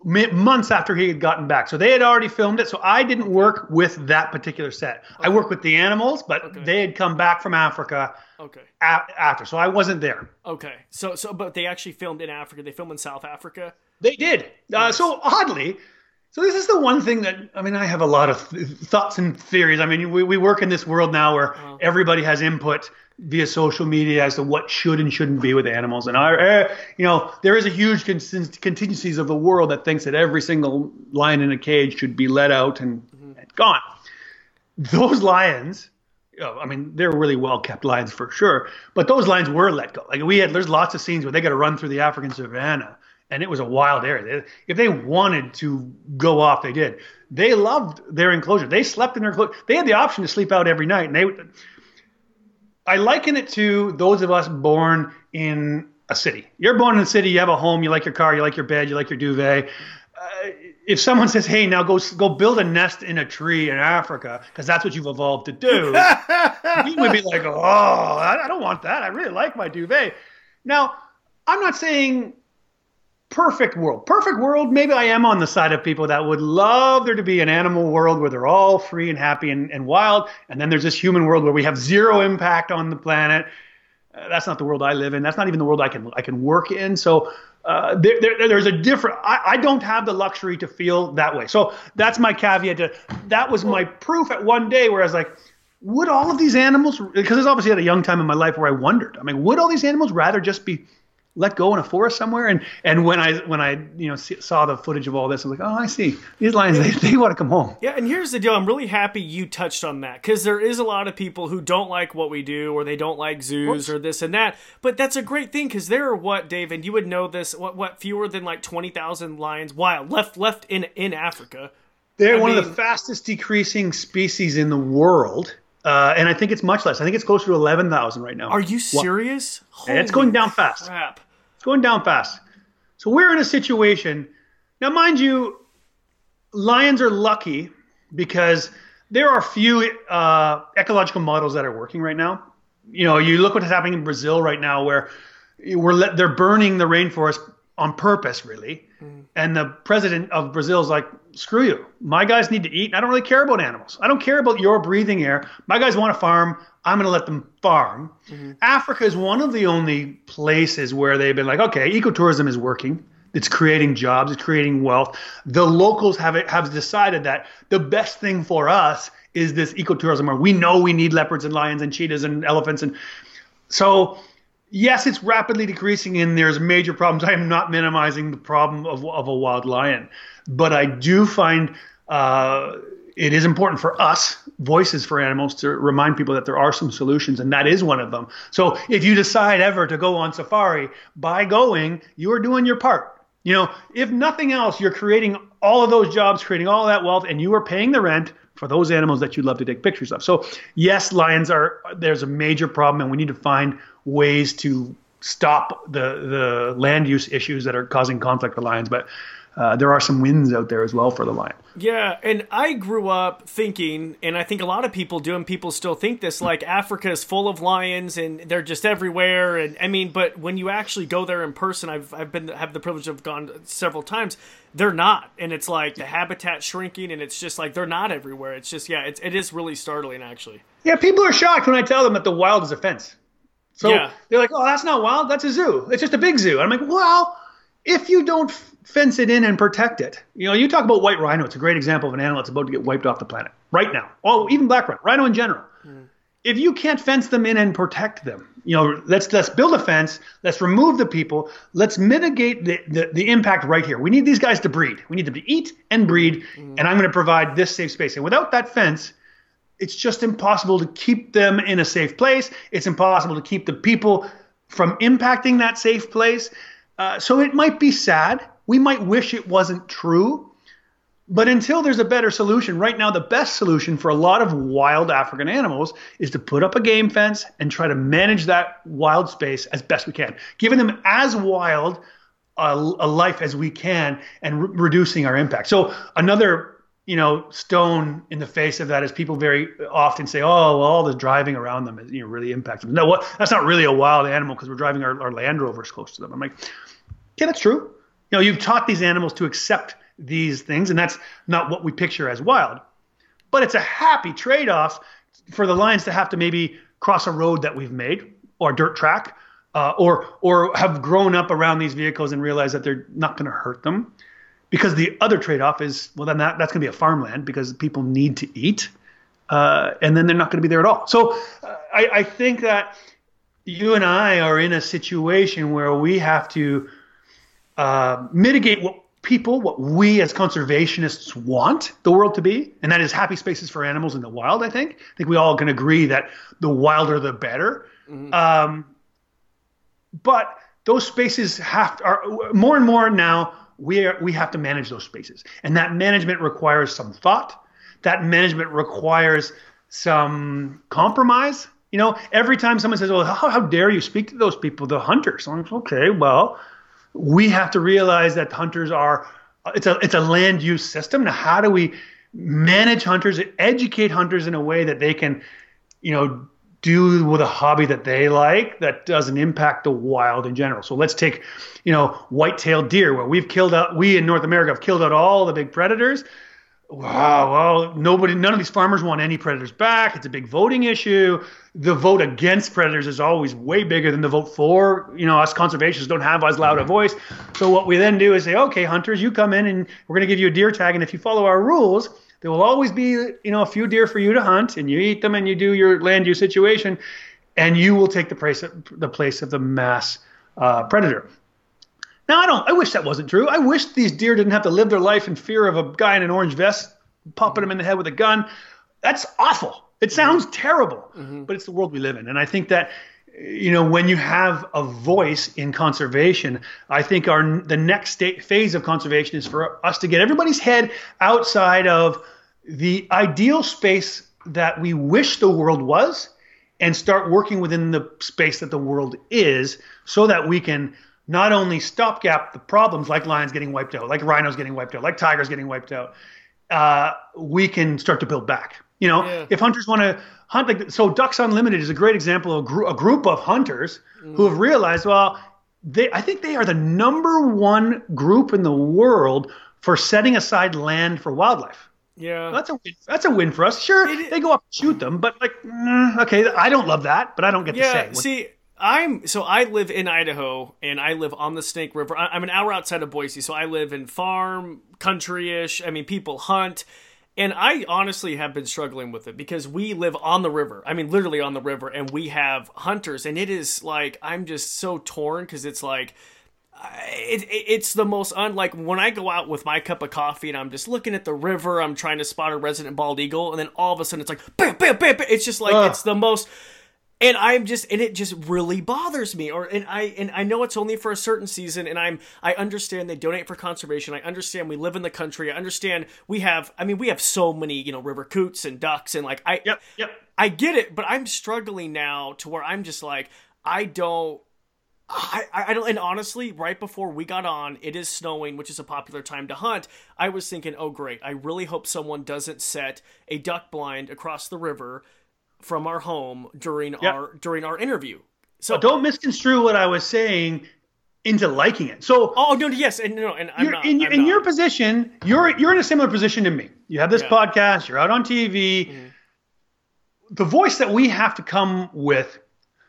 months after he had gotten back, so they had already filmed it. So I didn't work with that particular set. Okay. I worked with the animals, but okay. they had come back from Africa. Okay. A- after, so I wasn't there. Okay. So, so, but they actually filmed in Africa. They filmed in South Africa. They did. Uh, so oddly, so this is the one thing that I mean I have a lot of th- thoughts and theories. I mean we, we work in this world now where uh-huh. everybody has input via social media as to what should and shouldn't be with animals. And our, uh, you know, there is a huge con- contingencies of the world that thinks that every single lion in a cage should be let out and, mm-hmm. and gone. Those lions, know, I mean, they're really well kept lions for sure, but those lions were let go. Like we had, there's lots of scenes where they got to run through the African savannah and it was a wild area. If they wanted to go off, they did. They loved their enclosure. They slept in their enclosure. They had the option to sleep out every night, and they. I liken it to those of us born in a city. You're born in a city. You have a home. You like your car. You like your bed. You like your duvet. Uh, if someone says, "Hey, now go go build a nest in a tree in Africa," because that's what you've evolved to do, we would be like, "Oh, I, I don't want that. I really like my duvet." Now, I'm not saying perfect world. Perfect world, maybe I am on the side of people that would love there to be an animal world where they're all free and happy and, and wild. And then there's this human world where we have zero impact on the planet. Uh, that's not the world I live in. That's not even the world I can I can work in. So uh, there, there, there's a different. I, I, don't have the luxury to feel that way. So that's my caveat. To that was my proof at one day where I was like, would all of these animals? Because it's obviously at a young time in my life where I wondered. I mean, would all these animals rather just be let go in a forest somewhere. And and when I when I you know see, saw the footage of all this, I was like, oh, I see these lions. They, they want to come home. Yeah, and here's the deal. I'm really happy you touched on that because there is a lot of people who don't like what we do, or they don't like zoos, or this and that. But that's a great thing because there are what Dave and you would know this. What what fewer than like twenty thousand lions wild left left in in Africa. They're I one mean, of the fastest decreasing species in the world. Uh, and I think it's much less. I think it's closer to eleven thousand right now. Are you serious? It's going down fast. Crap. Going down fast. So we're in a situation now, mind you, lions are lucky because there are few uh, ecological models that are working right now. You know, you look what's happening in Brazil right now, where we're let, they're burning the rainforest on purpose, really. Mm. And the president of Brazil is like, screw you. My guys need to eat. And I don't really care about animals. I don't care about your breathing air. My guys want to farm. I'm going to let them farm. Mm-hmm. Africa is one of the only places where they've been like, okay, ecotourism is working. It's creating jobs. It's creating wealth. The locals have it, have decided that the best thing for us is this ecotourism where we know we need leopards and lions and cheetahs and elephants and so yes, it's rapidly decreasing and there's major problems. I am not minimizing the problem of, of a wild lion, but I do find uh, it is important for us, voices for animals, to remind people that there are some solutions, and that is one of them. So if you decide ever to go on safari, by going, you are doing your part. You know, if nothing else, you're creating all of those jobs, creating all that wealth, and you are paying the rent for those animals that you love to take pictures of. So yes, lions are there's a major problem, and we need to find ways to stop the the land use issues that are causing conflict for lions. But uh, there are some wins out there as well for the lion. Yeah, and I grew up thinking, and I think a lot of people do, and people still think this, like Africa is full of lions and they're just everywhere. And I mean, but when you actually go there in person, I've I've been have the privilege of gone several times. They're not, and it's like the habitat shrinking, and it's just like they're not everywhere. It's just yeah, it's it is really startling actually. Yeah, people are shocked when I tell them that the wild is a fence. So yeah. they're like, "Oh, that's not wild. That's a zoo. It's just a big zoo." And I'm like, "Well, if you don't fence it in and protect it, you know, you talk about white rhino. It's a great example of an animal that's about to get wiped off the planet right now. Oh, even black rhino, rhino in general. Mm. If you can't fence them in and protect them, you know, let's let's build a fence. Let's remove the people. Let's mitigate the, the, the impact right here. We need these guys to breed. We need them to eat and breed. Mm. And I'm going to provide this safe space. And without that fence, it's just impossible to keep them in a safe place. It's impossible to keep the people from impacting that safe place. Uh, so it might be sad. We might wish it wasn't true. But until there's a better solution, right now, the best solution for a lot of wild African animals is to put up a game fence and try to manage that wild space as best we can, giving them as wild a, a life as we can and re- reducing our impact. So, another you know, stone in the face of that is people very often say, "Oh, well, all the driving around them is you know really impacts them." No, what? That's not really a wild animal because we're driving our, our Land Rovers close to them. I'm like, yeah, that's true. You know, you've taught these animals to accept these things, and that's not what we picture as wild. But it's a happy trade-off for the lions to have to maybe cross a road that we've made or dirt track, uh, or or have grown up around these vehicles and realize that they're not going to hurt them because the other trade-off is well then that, that's going to be a farmland because people need to eat uh, and then they're not going to be there at all. So uh, I, I, think that you and i are in a situation where we have to uh, mitigate what people what we as conservationists want the world to be and that is happy spaces for animals in the wild i think. I think we all can agree that the wilder the better. Mm-hmm. um, but those spaces have to, are more and more now we are, we have to manage those spaces, and that management requires some thought. That management requires some compromise. You know, every time someone says, "Well, how, how dare you speak to those people, the hunters?" I'm like, okay, well, we have to realize that hunters are it's a it's a land use system. Now, how do we manage hunters, educate hunters in a way that they can, you know, do with a hobby that they like that doesn't impact the wild in general. So let's take, you know, white-tailed deer where we've killed out we in North America have killed out all the big predators. Wow, well, nobody none of these farmers want any predators back. It's a big voting issue. The vote against predators is always way bigger than the vote for. You know, us conservationists don't have as loud a mm-hmm. voice. So what we then do is say, okay, hunters, you come in and we're going to give you a deer tag, and if you follow our rules, there will always be, you know, a few deer for you to hunt, and you eat them, and you do your land use situation, and you will take the place of, the place of the mass uh, predator. Now, I don't. I wish that wasn't true. I wish these deer didn't have to live their life in fear of a guy in an orange vest popping them in the head with a gun. That's awful. It sounds terrible, mm-hmm. but it's the world we live in, and I think that you know when you have a voice in conservation i think our the next state, phase of conservation is for us to get everybody's head outside of the ideal space that we wish the world was and start working within the space that the world is so that we can not only stopgap the problems like lions getting wiped out, like rhinos getting wiped out, like tigers getting wiped out, uh, we can start to build back. You know, yeah. if hunters want to hunt, like so, Ducks Unlimited is a great example of a, gr- a group of hunters mm. who have realized, well, they, I think they are the number one group in the world for setting aside land for wildlife. Yeah, that's a win. that's a win for us. Sure, they go up and shoot them, but like, mm, okay, I don't love that, but I don't get yeah, to say. See, I'm so I live in Idaho and I live on the Snake River. I'm an hour outside of Boise, so I live in farm country-ish. I mean, people hunt. And I honestly have been struggling with it because we live on the river. I mean, literally on the river, and we have hunters. And it is like, I'm just so torn because it's like, it, it, it's the most unlike when I go out with my cup of coffee and I'm just looking at the river, I'm trying to spot a resident bald eagle, and then all of a sudden it's like bam, bam, bam, bam. It's just like Ugh. it's the most, and I'm just and it just really bothers me. Or and I and I know it's only for a certain season, and I'm I understand they donate for conservation. I understand we live in the country. I understand we have. I mean, we have so many you know river coots and ducks, and like I yep yep. I get it, but I'm struggling now to where I'm just like I don't I, I don't, and honestly, right before we got on, it is snowing, which is a popular time to hunt. I was thinking, oh, great. I really hope someone doesn't set a duck blind across the river from our home during yep. our during our interview. So don't misconstrue what I was saying into liking it. So oh no, yes, and no, and I'm not, in, I'm in not. your position, you're you're in a similar position to me. You have this yeah. podcast, you're out on TV. Mm-hmm. The voice that we have to come with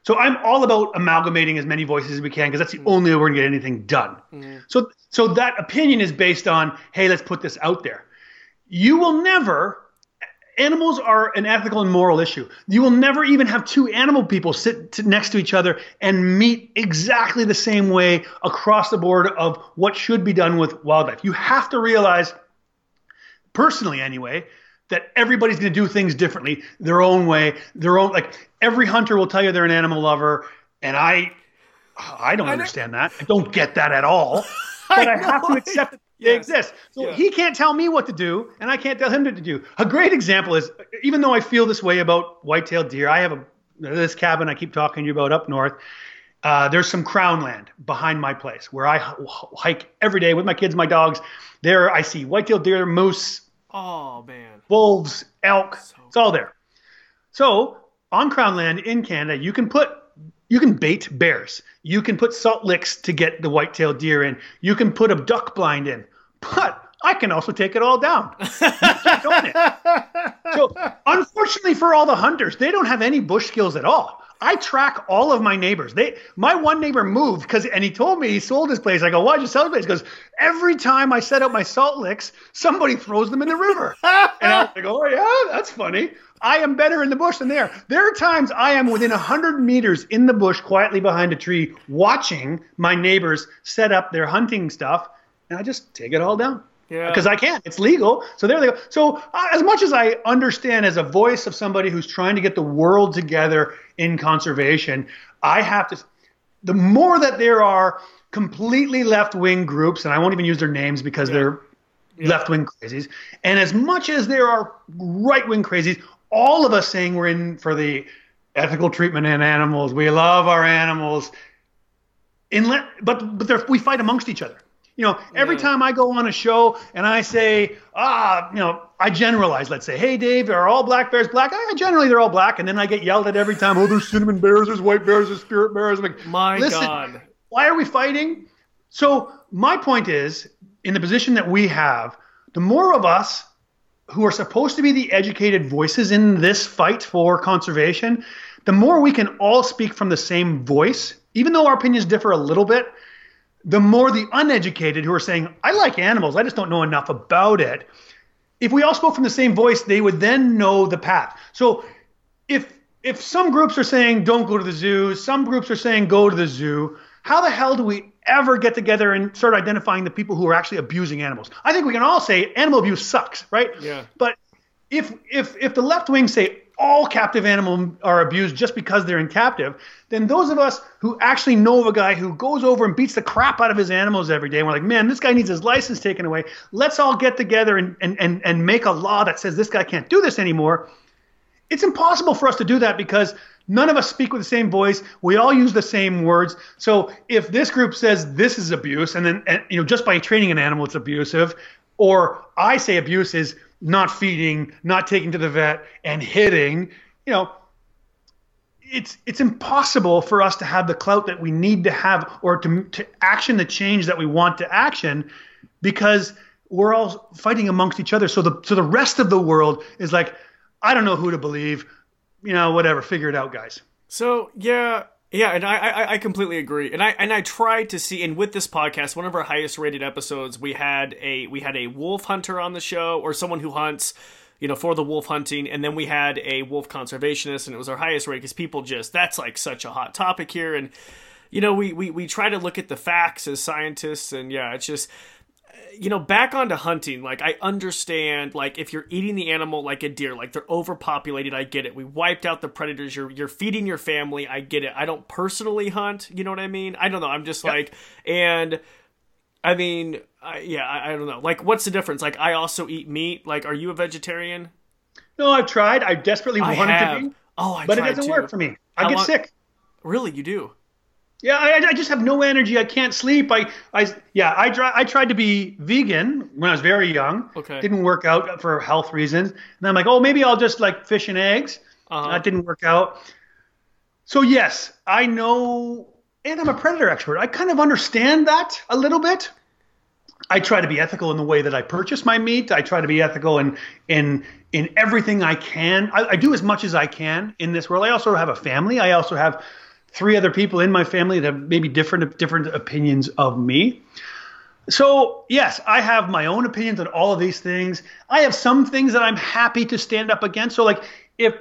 so I'm all about amalgamating as many voices as we can because that's the mm. only way we're gonna get anything done. Mm. So so that opinion is based on, hey, let's put this out there. You will never animals are an ethical and moral issue. You will never even have two animal people sit to, next to each other and meet exactly the same way across the board of what should be done with wildlife. You have to realize, personally anyway, that everybody's going to do things differently, their own way, their own like every hunter will tell you they're an animal lover and I I don't I understand that. I don't get that at all. But I, I have to accept that they yes. exist. So yeah. he can't tell me what to do and I can't tell him what to do. A great example is even though I feel this way about white-tailed deer, I have a this cabin I keep talking to you about up north. Uh, there's some crown land behind my place where I hike every day with my kids, my dogs. There I see white-tailed deer, moose, Oh man. Wolves, elk, so it's all there. So on Crown Land in Canada, you can put you can bait bears. You can put salt licks to get the white-tailed deer in. You can put a duck blind in. But I can also take it all down. so unfortunately for all the hunters, they don't have any bush skills at all. I track all of my neighbors. They, my one neighbor moved because, and he told me he sold his place. I go, why'd you sell his place? Because every time I set up my salt licks, somebody throws them in the river. and I go, oh yeah, that's funny. I am better in the bush than there. There are times I am within a hundred meters in the bush, quietly behind a tree, watching my neighbors set up their hunting stuff, and I just take it all down. Yeah. Because I can. It's legal. So there they go. So uh, as much as I understand as a voice of somebody who's trying to get the world together in conservation, I have to the more that there are completely left wing groups, and I won't even use their names because yeah. they're yeah. left wing crazies, and as much as there are right wing crazies, all of us saying we're in for the ethical treatment in animals, we love our animals. Inlet, but but we fight amongst each other. You know, every yeah. time I go on a show and I say, ah, you know, I generalize. Let's say, hey, Dave, are all black bears black? I, generally they're all black, and then I get yelled at every time. Oh, there's cinnamon bears, there's white bears, there's spirit bears. I'm like, my Listen, God, why are we fighting? So my point is, in the position that we have, the more of us who are supposed to be the educated voices in this fight for conservation, the more we can all speak from the same voice, even though our opinions differ a little bit the more the uneducated who are saying, I like animals, I just don't know enough about it. If we all spoke from the same voice, they would then know the path. So if if some groups are saying don't go to the zoo, some groups are saying go to the zoo, how the hell do we ever get together and start identifying the people who are actually abusing animals? I think we can all say animal abuse sucks, right? Yeah. But if if if the left wing say all captive animals are abused just because they're in captive, then those of us who actually know of a guy who goes over and beats the crap out of his animals every day, and we're like, man, this guy needs his license taken away. Let's all get together and, and, and, and make a law that says this guy can't do this anymore. It's impossible for us to do that because none of us speak with the same voice. We all use the same words. So if this group says this is abuse, and then and, you know just by training an animal it's abusive, or I say abuse is not feeding, not taking to the vet, and hitting, you know, it's it's impossible for us to have the clout that we need to have or to to action the change that we want to action because we're all fighting amongst each other. So the so the rest of the world is like, I don't know who to believe, you know, whatever, figure it out, guys. So yeah, yeah, and I, I, I completely agree. And I and I tried to see and with this podcast, one of our highest rated episodes, we had a we had a wolf hunter on the show or someone who hunts, you know, for the wolf hunting, and then we had a wolf conservationist, and it was our highest rate because people just that's like such a hot topic here, and you know, we, we we try to look at the facts as scientists, and yeah, it's just you know, back onto hunting, like I understand, like if you're eating the animal like a deer, like they're overpopulated, I get it. We wiped out the predators. You're you're feeding your family, I get it. I don't personally hunt, you know what I mean? I don't know. I'm just yep. like, and I mean, I, yeah, I, I, don't know. Like, what's the difference? Like, I also eat meat. Like, are you a vegetarian? No, I've tried. I desperately I wanted have. to be. Oh, I tried. but it doesn't too. work for me. I How get long... sick. Really, you do? Yeah, I, I, just have no energy. I can't sleep. I, I, yeah, I, try, I tried to be vegan when I was very young. Okay. Didn't work out for health reasons. And I'm like, oh, maybe I'll just like fish and eggs. Uh-huh. That didn't work out. So yes, I know, and I'm a predator expert. I kind of understand that a little bit. I try to be ethical in the way that I purchase my meat. I try to be ethical in in in everything I can. I, I do as much as I can in this world. I also have a family. I also have three other people in my family that have maybe different different opinions of me. So, yes, I have my own opinions on all of these things. I have some things that I'm happy to stand up against. So like if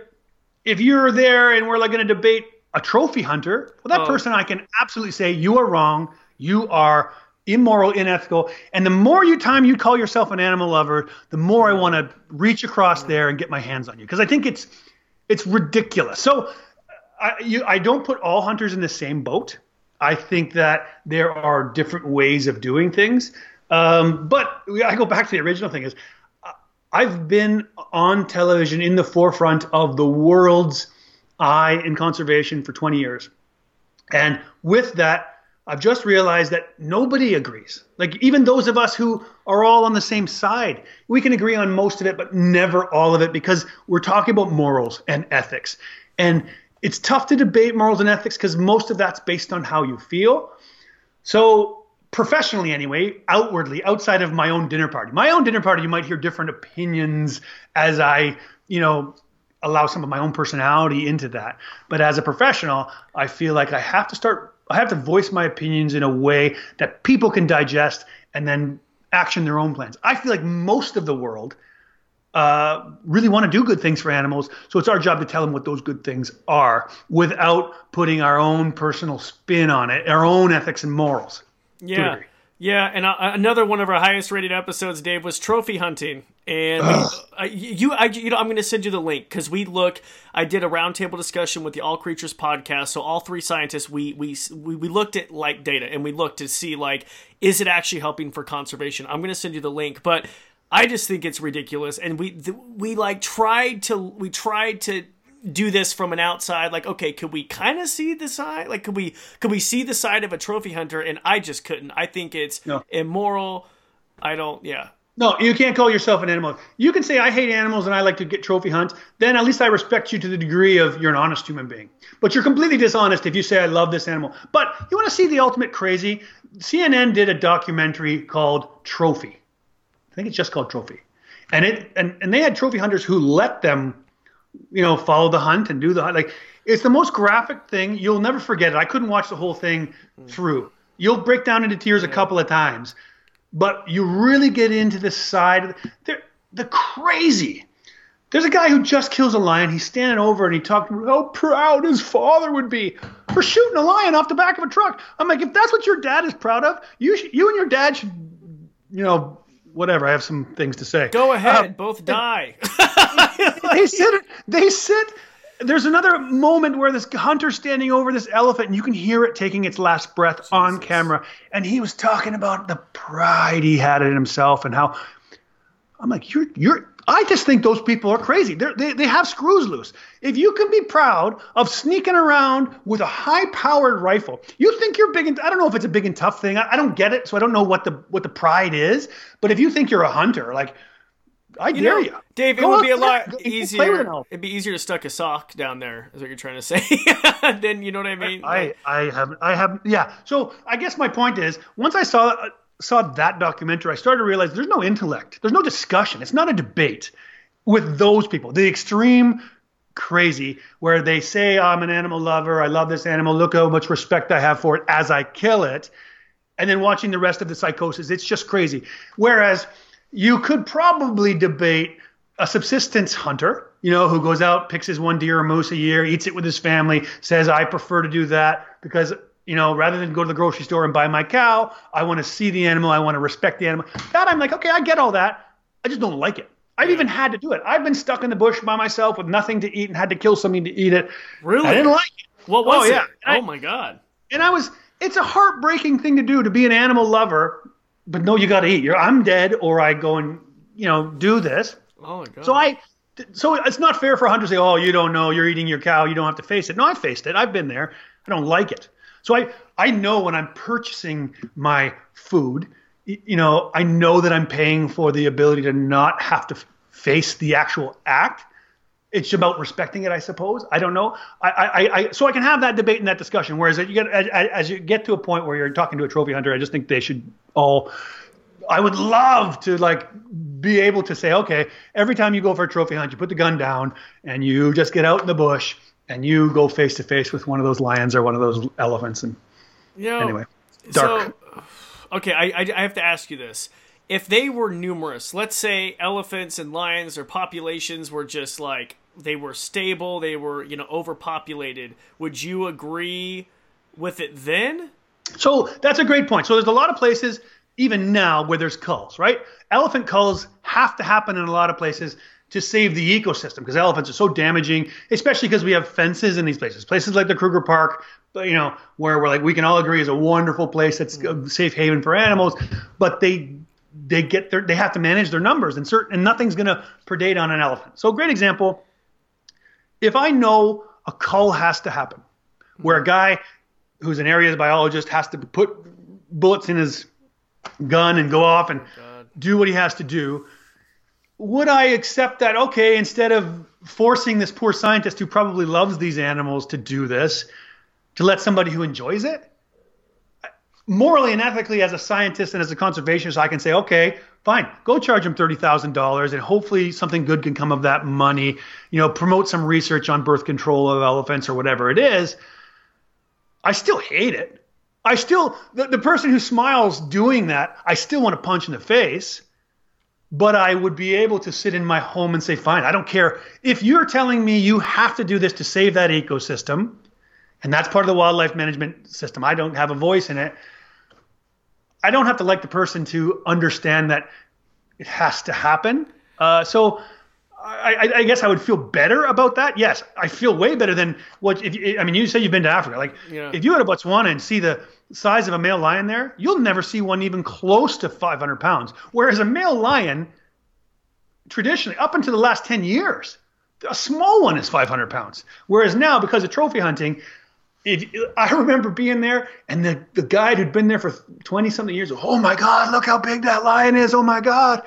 if you're there and we're like going to debate a trophy hunter, well that oh. person I can absolutely say you are wrong. You are immoral, unethical. And the more you time you call yourself an animal lover, the more I want to reach across mm. there and get my hands on you because I think it's it's ridiculous. So I, you, I don't put all hunters in the same boat. I think that there are different ways of doing things. Um, but I go back to the original thing is I've been on television in the forefront of the world's eye in conservation for 20 years. And with that, I've just realized that nobody agrees. Like even those of us who are all on the same side, we can agree on most of it, but never all of it because we're talking about morals and ethics. And it's tough to debate morals and ethics because most of that's based on how you feel. So, professionally, anyway, outwardly, outside of my own dinner party, my own dinner party, you might hear different opinions as I, you know, allow some of my own personality into that. But as a professional, I feel like I have to start, I have to voice my opinions in a way that people can digest and then action their own plans. I feel like most of the world uh, really want to do good things for animals. So it's our job to tell them what those good things are without putting our own personal spin on it, our own ethics and morals. Yeah. Yeah, and uh, another one of our highest rated episodes, Dave, was trophy hunting. And uh, you, I, you know, I'm going to send you the link because we look. I did a roundtable discussion with the All Creatures podcast. So all three scientists, we we we, we looked at like data and we looked to see like is it actually helping for conservation. I'm going to send you the link, but I just think it's ridiculous. And we th- we like tried to we tried to do this from an outside like okay could we kind of see the side like could we could we see the side of a trophy hunter and i just couldn't i think it's No. immoral i don't yeah No, you can't call yourself an animal. You can say I hate animals and I like to get trophy hunt. Then at least I respect you to the degree of you're an honest human being. But you're completely dishonest if you say I love this animal. But you want to see the ultimate crazy? CNN did a documentary called Trophy. I think it's just called Trophy. And it and, and they had trophy hunters who let them, you know, follow the hunt and do the hunt. Like it's the most graphic thing. You'll never forget it. I couldn't watch the whole thing hmm. through. You'll break down into tears a couple of times but you really get into the side of the, the crazy. There's a guy who just kills a lion. He's standing over and he talked about how proud his father would be for shooting a lion off the back of a truck. I'm like, if that's what your dad is proud of, you sh- you and your dad should, you know, whatever. I have some things to say. go ahead Uh, both die they sit. They sit. There's another moment where this hunter's standing over this elephant, and you can hear it taking its last breath on camera. And he was talking about the pride he had in himself and how. I'm like, you're, you're. I just think those people are crazy. They're, they they have screws loose. If you can be proud of sneaking around with a high-powered rifle, you think you're big and I don't know if it's a big and tough thing. I, I don't get it, so I don't know what the what the pride is. But if you think you're a hunter, like, I you dare know, you. Dave, it would be a lot go- play with an easier. It'd be easier to stuck a sock down there, is what you're trying to say. then you know what I mean? I I have I have yeah. So I guess my point is once I saw uh, saw that documentary, I started to realize there's no intellect, there's no discussion, it's not a debate with those people. The extreme crazy where they say I'm an animal lover, I love this animal, look how much respect I have for it as I kill it, and then watching the rest of the psychosis, it's just crazy. Whereas you could probably debate a subsistence hunter, you know, who goes out, picks his one deer or moose a year, eats it with his family, says, I prefer to do that because, you know, rather than go to the grocery store and buy my cow, I want to see the animal, I want to respect the animal. That I'm like, okay, I get all that. I just don't like it. I've even had to do it. I've been stuck in the bush by myself with nothing to eat and had to kill something to eat it. Really? I didn't like it. what oh, was oh, it? yeah. Oh my god. And I was, it's a heartbreaking thing to do to be an animal lover, but no, you got to eat. You're, I'm dead, or I go and, you know, do this. Oh my god. So I, so it's not fair for hunters to say, "Oh, you don't know, you're eating your cow, you don't have to face it." No, I faced it. I've been there. I don't like it. So I, I know when I'm purchasing my food, you know, I know that I'm paying for the ability to not have to face the actual act. It's about respecting it, I suppose. I don't know. I, I, I so I can have that debate and that discussion. Whereas you get as, as you get to a point where you're talking to a trophy hunter, I just think they should all I would love to like be able to say, okay, every time you go for a trophy hunt, you put the gun down and you just get out in the bush and you go face to face with one of those lions or one of those elephants. And you know, anyway, dark. So, okay, I, I, I have to ask you this. If they were numerous, let's say elephants and lions, their populations were just like they were stable, they were you know overpopulated. Would you agree with it then? So that's a great point. So there's a lot of places, even now, where there's culls, right? Elephant culls have to happen in a lot of places to save the ecosystem because elephants are so damaging, especially because we have fences in these places. Places like the Kruger Park, you know, where we're like we can all agree is a wonderful place that's a safe haven for animals, but they they get their they have to manage their numbers and certain and nothing's going to predate on an elephant. So a great example, if I know a cull has to happen, where a guy who's an area biologist has to put bullets in his gun and go off and do what he has to do. Would I accept that? Okay, instead of forcing this poor scientist who probably loves these animals to do this, to let somebody who enjoys it? Morally and ethically, as a scientist and as a conservationist, I can say, okay, fine, go charge him thirty thousand dollars, and hopefully something good can come of that money. You know, promote some research on birth control of elephants or whatever it is. I still hate it. I still the, the person who smiles doing that, I still want to punch in the face. But I would be able to sit in my home and say, fine, I don't care. If you're telling me you have to do this to save that ecosystem, and that's part of the wildlife management system, I don't have a voice in it. I don't have to like the person to understand that it has to happen. Uh, so I, I, guess I would feel better about that. Yes, I feel way better than what. If you, I mean, you say you've been to Africa. Like, yeah. if you go to Botswana and see the size of a male lion there, you'll never see one even close to 500 pounds. Whereas a male lion, traditionally, up until the last 10 years, a small one is 500 pounds. Whereas now, because of trophy hunting, it, I remember being there, and the, the guide who'd been there for 20 something years, oh my God, look how big that lion is. Oh my God.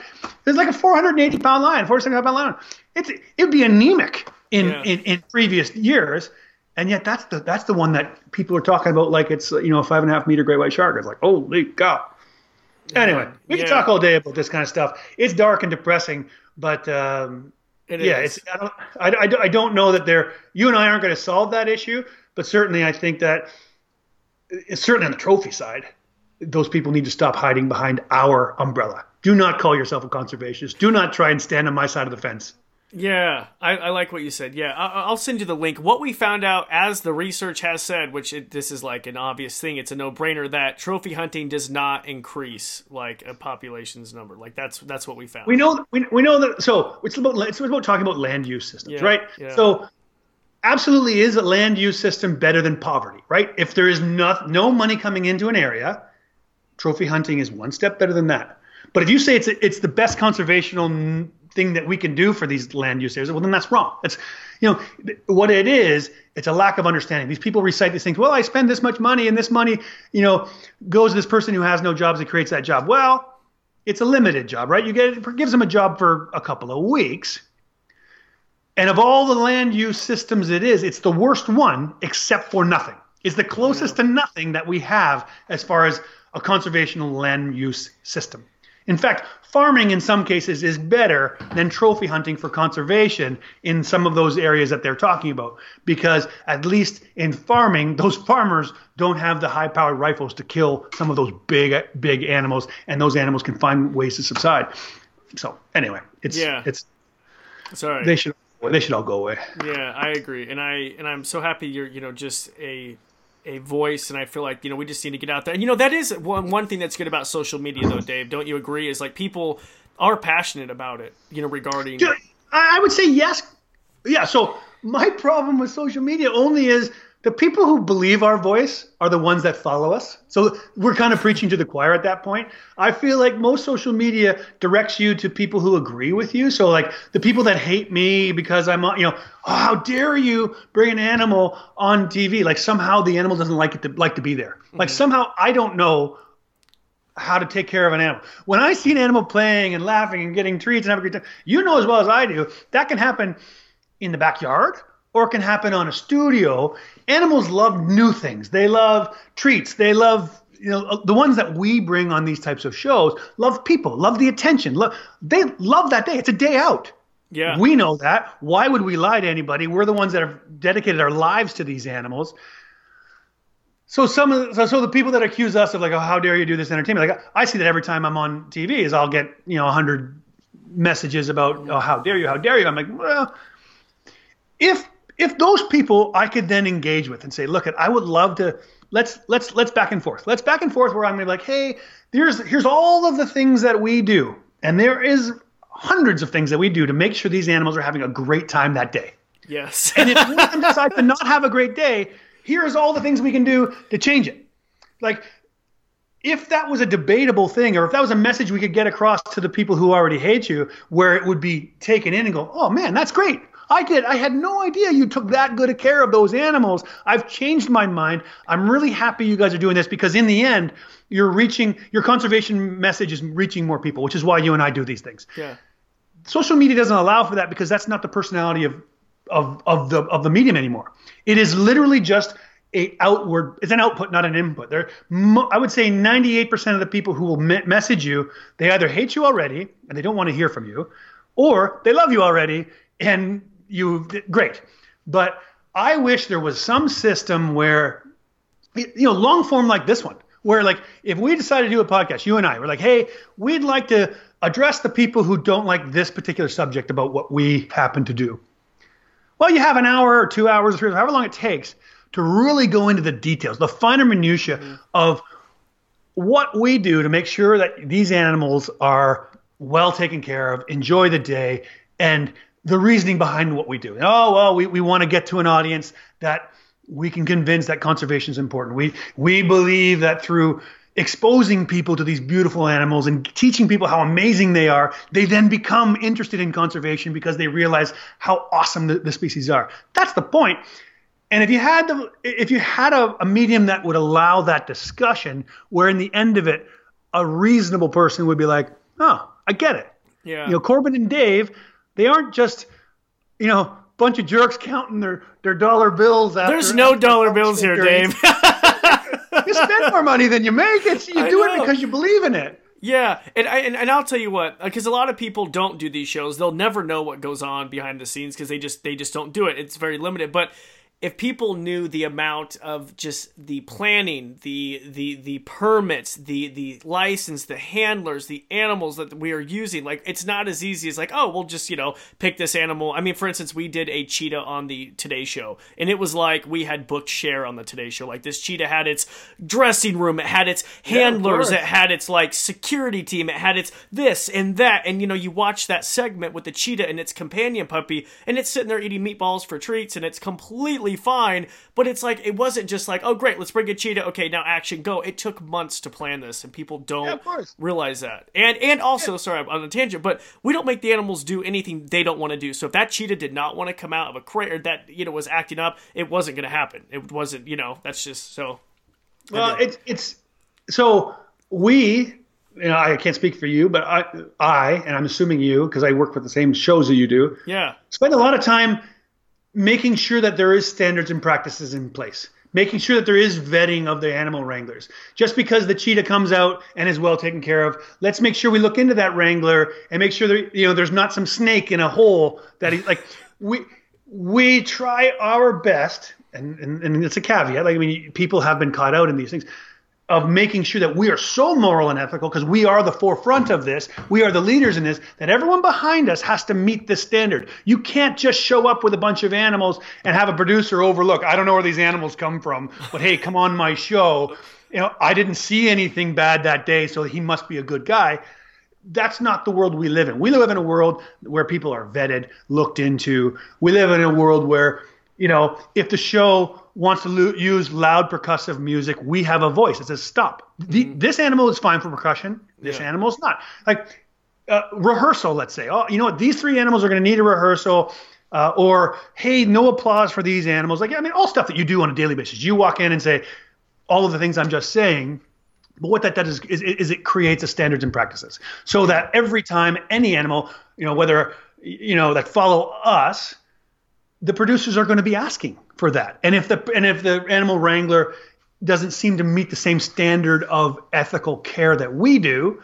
It's like a 480 pound lion, 475 pound lion. It's, it'd be anemic in, yeah. in, in previous years. And yet that's the, that's the one that people are talking about like it's, you know, a five and a half meter great white shark. It's like, holy God. Anyway, we yeah. can talk all day about this kind of stuff. It's dark and depressing, but um, it yeah, is. it's I don't I, I, I don't know that they're you and I aren't going to solve that issue, but certainly I think that it's certainly on the trophy side, those people need to stop hiding behind our umbrella. Do not call yourself a conservationist. Do not try and stand on my side of the fence. Yeah, I, I, like what you said. Yeah, I, will send you the link. What we found out, as the research has said, which it, this is like an obvious thing, it's a no-brainer that trophy hunting does not increase like a population's number. Like that's that's what we found. We know we, we know that. So it's about it's about talking about land use systems, yeah, right? Yeah. So absolutely, is a land use system better than poverty, right? If there is no no money coming into an area, trophy hunting is one step better than that. But if you say it's it's the best conservational thing that we can do for these land use areas, well, then that's wrong. It's, you know, what it is, it's a lack of understanding. These people recite these things. Well, I spend this much money, and this money, you know, goes to this person who has no jobs and creates that job. Well, it's a limited job, right? You get it gives them a job for a couple of weeks. And of all the land use systems it is, it's the worst one except for nothing. It's the closest yeah. to nothing that we have as far as a conservational land use system. In fact, farming in some cases is better than trophy hunting for conservation in some of those areas that they're talking about because at least in farming those farmers don't have the high powered rifles to kill some of those big big animals and those animals can find ways to subside so anyway it's yeah it's sorry they should they should all go away yeah i agree and i and i'm so happy you're you know just a a voice, and I feel like you know we just need to get out there. And you know that is one one thing that's good about social media, though, Dave. Don't you agree? Is like people are passionate about it. You know, regarding. I would say yes. Yeah. So my problem with social media only is the people who believe our voice are the ones that follow us. So we're kind of preaching to the choir at that point. I feel like most social media directs you to people who agree with you. So like the people that hate me because I'm, you know, oh, how dare you bring an animal on TV? Like somehow the animal doesn't like it to like to be there. Mm-hmm. Like somehow I don't know how to take care of an animal. When I see an animal playing and laughing and getting treats and having a great time, you know as well as I do, that can happen in the backyard or it can happen on a studio. Animals love new things. They love treats. They love you know the ones that we bring on these types of shows love people, love the attention. Love, they love that day. It's a day out. Yeah. We know that. Why would we lie to anybody? We're the ones that have dedicated our lives to these animals. So some of the, so, so the people that accuse us of like, oh, how dare you do this entertainment? Like I see that every time I'm on TV, is I'll get you know hundred messages about, oh, how dare you, how dare you? I'm like, well, if if those people I could then engage with and say, look, I would love to let's let's let's back and forth. Let's back and forth where I'm gonna be like, hey, here's here's all of the things that we do, and there is hundreds of things that we do to make sure these animals are having a great time that day. Yes. and if one of them decide to not have a great day, here's all the things we can do to change it. Like if that was a debatable thing, or if that was a message we could get across to the people who already hate you, where it would be taken in and go, oh man, that's great. I did. I had no idea you took that good a care of those animals. I've changed my mind. I'm really happy you guys are doing this because in the end, you're reaching your conservation message is reaching more people, which is why you and I do these things. Yeah. Social media doesn't allow for that because that's not the personality of of of the of the medium anymore. It is literally just a outward it's an output not an input there i would say 98% of the people who will me- message you they either hate you already and they don't want to hear from you or they love you already and you great. But I wish there was some system where, you know, long form like this one, where like if we decided to do a podcast, you and I, we're like, hey, we'd like to address the people who don't like this particular subject about what we happen to do. Well, you have an hour or two hours or three, however long it takes to really go into the details, the finer minutia mm-hmm. of what we do to make sure that these animals are well taken care of, enjoy the day, and the reasoning behind what we do. Oh well, we, we want to get to an audience that we can convince that conservation is important. We we believe that through exposing people to these beautiful animals and teaching people how amazing they are, they then become interested in conservation because they realize how awesome the, the species are. That's the point. And if you had the, if you had a, a medium that would allow that discussion, where in the end of it, a reasonable person would be like, "Oh, I get it." Yeah. You know, Corbin and Dave, they aren't just, you know, bunch of jerks counting their their dollar bills. After, There's no dollar bills here, Dave. you spend more money than you make. It's you I do know. it because you believe in it. Yeah, and, I, and and I'll tell you what, uh, because a lot of people don't do these shows. They'll never know what goes on behind the scenes because they just they just don't do it. It's very limited. But if people knew the amount of just the planning, the the the permits, the the license, the handlers, the animals that we are using, like it's not as easy as like, oh, we'll just, you know, pick this animal. I mean, for instance, we did a cheetah on the Today Show, and it was like we had booked share on the Today Show. Like this cheetah had its dressing room, it had its handlers, course. it had its like security team, it had its this and that. And you know, you watch that segment with the cheetah and its companion puppy, and it's sitting there eating meatballs for treats, and it's completely fine. But it's like it wasn't just like, oh great, let's bring a cheetah. Okay, now action, go. It took months to plan this, and people don't Yeah, realize that. And and also, sorry, I'm on a tangent, but we don't make the animals do anything they don't want to do. So if that cheetah did not want to come out of a crate or that you know was acting up, it wasn't going to happen. It wasn't, you know, that's just so. Well, it's it's so we. You know, I can't speak for you, but I, I, and I'm assuming you, because I work with the same shows that you do, Yeah, spend a lot of time making sure that there is standards and practices in place making sure that there is vetting of the animal wranglers. Just because the cheetah comes out and is well taken care of let's make sure we look into that wrangler and make sure that you know there's not some snake in a hole that he like we we try our best and and, and it's a caveat like i mean people have been caught out in these things of making sure that we are so moral and ethical because we are the forefront of this, we are the leaders in this, that everyone behind us has to meet this standard. You can't just show up with a bunch of animals and have a producer overlook. I don't know where these animals come from, but hey, come on my show. You know, I didn't see anything bad that day, so he must be a good guy. That's not the world we live in. We live in a world where people are vetted, looked into. We live in a world where, you know, if the show wants to lo- use loud percussive music, we have a voice. It says stop. The, this animal is fine for percussion. This Yeah. animal is not. Like uh, rehearsal, let's say. Oh, you know what? These three animals are going to need a rehearsal. Uh, or hey, no applause for these animals. Like I mean, all stuff that you do on a daily basis. You walk in and say all of the things I'm just saying. But what that does is, is, is it creates a standards and practices, so that every time any animal, you know, whether you know that follow us, the producers are going to be asking for that. And if the and if the animal wrangler doesn't seem to meet the same standard of ethical care that we do,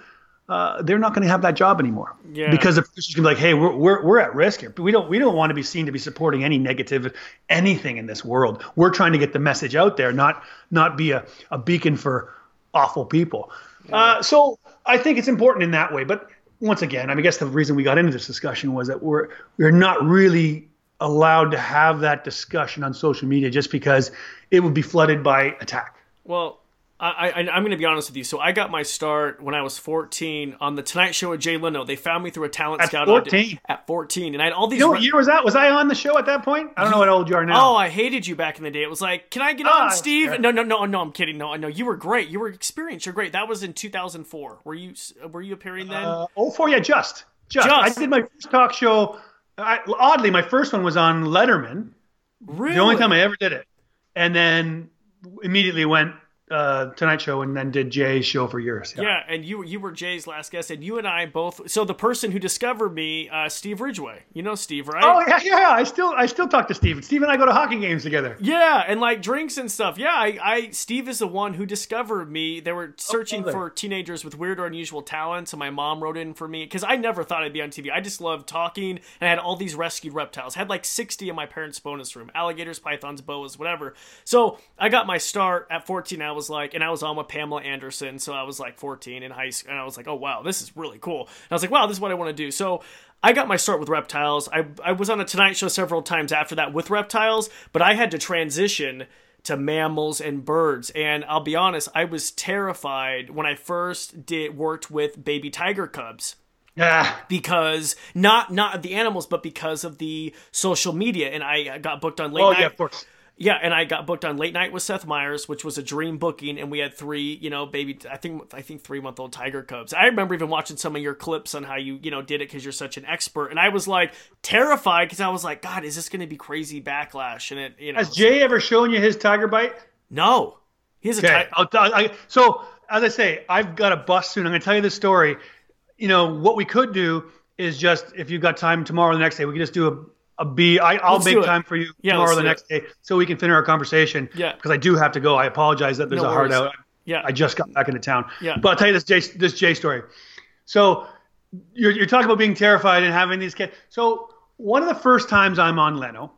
uh, they're not going to have that job anymore. Yeah. Because the producers can be like, hey, we're, we're, we're at risk here. We don't we don't want to be seen to be supporting any negative anything in this world. We're trying to get the message out there, not not be a, a beacon for awful people. Uh, so I think it's important in that way. But once again, I, mean, I guess the reason we got into this discussion was that we're we're not really allowed to have that discussion on social media just because it would be flooded by attack. Well, I, I, I'm going to be honest with you. So I got my start when I was 14 on the Tonight Show with Jay Leno. They found me through a talent At scout 14? at 14, and I had all these. You know re- what year was that? Was I on the show at that point? I don't know what old you are now. Oh, I hated you back in the day. It was like, can I get Ah, on, Steve? No, no, no, no. I'm kidding. No, no. You were great. You were experienced. You're great. That was in 2004. Were you? Were you appearing then? Uh, oh, four, yeah, just, just. Just. I did my first talk show. I, oddly, my first one was on Letterman. really? The only time I ever did it, and then immediately went uh, Tonight Show, and then did Jay's show for years. Yeah, and you you were Jay's last guest, and you and I both. So the person who discovered me, uh, Steve Ridgway. You know Steve, right? Oh yeah, yeah. I still, I still talk to Steve. Steve and I go to hockey games together. Yeah, and like drinks and stuff. Yeah, I, I Steve is the one who discovered me. They were searching lovely. for teenagers with weird or unusual talents, and my mom wrote in for me because I never thought I'd be on TV. I just loved talking, and I had all these rescued reptiles. I had like sixty in my parents' bonus room: alligators, pythons, boas, whatever. So I got my start at fourteen. I was like, and I was on with Pamela Anderson, so I was like fourteen in high school, and I was like, oh wow, this is really cool. And I was like, wow, this is what I want to do. So. I got my start with reptiles. I, I was on a Tonight Show several times after that with reptiles, but I had to transition to mammals and birds. And I'll be honest, I was terrified when I first did worked with baby tiger cubs. Yeah. Because not not the animals, but because of the social media, and I got booked on late Oh night. yeah, of course. Yeah, and I got booked on late night with Seth Meyers, which was a dream booking, and we had three, you know, baby, I think, I think three month old tiger cubs. I remember even watching some of your clips on how you, you know, did it because you're such an expert, and I was like terrified because I was like, God, is this going to be crazy backlash? And it, you know, Has Jay ever shown you his tiger bite? no, he has a Okay. ti- I'll, I'll- I, so as I say, I've got a bus soon. I'm going to tell you this story. You know what we could do is just if you've got time tomorrow or the next day, we could just do a B. I, I'll Let's make time for you Yeah, tomorrow or the next day so we can finish our conversation. Yeah. Because I do have to go. I apologize that there's No a hard out. Yeah. I just got back into town. Yeah. But I'll tell you this Jay this Jay story. So you're you're talking about being terrified and having these kids. So one of the first times I'm on Leno,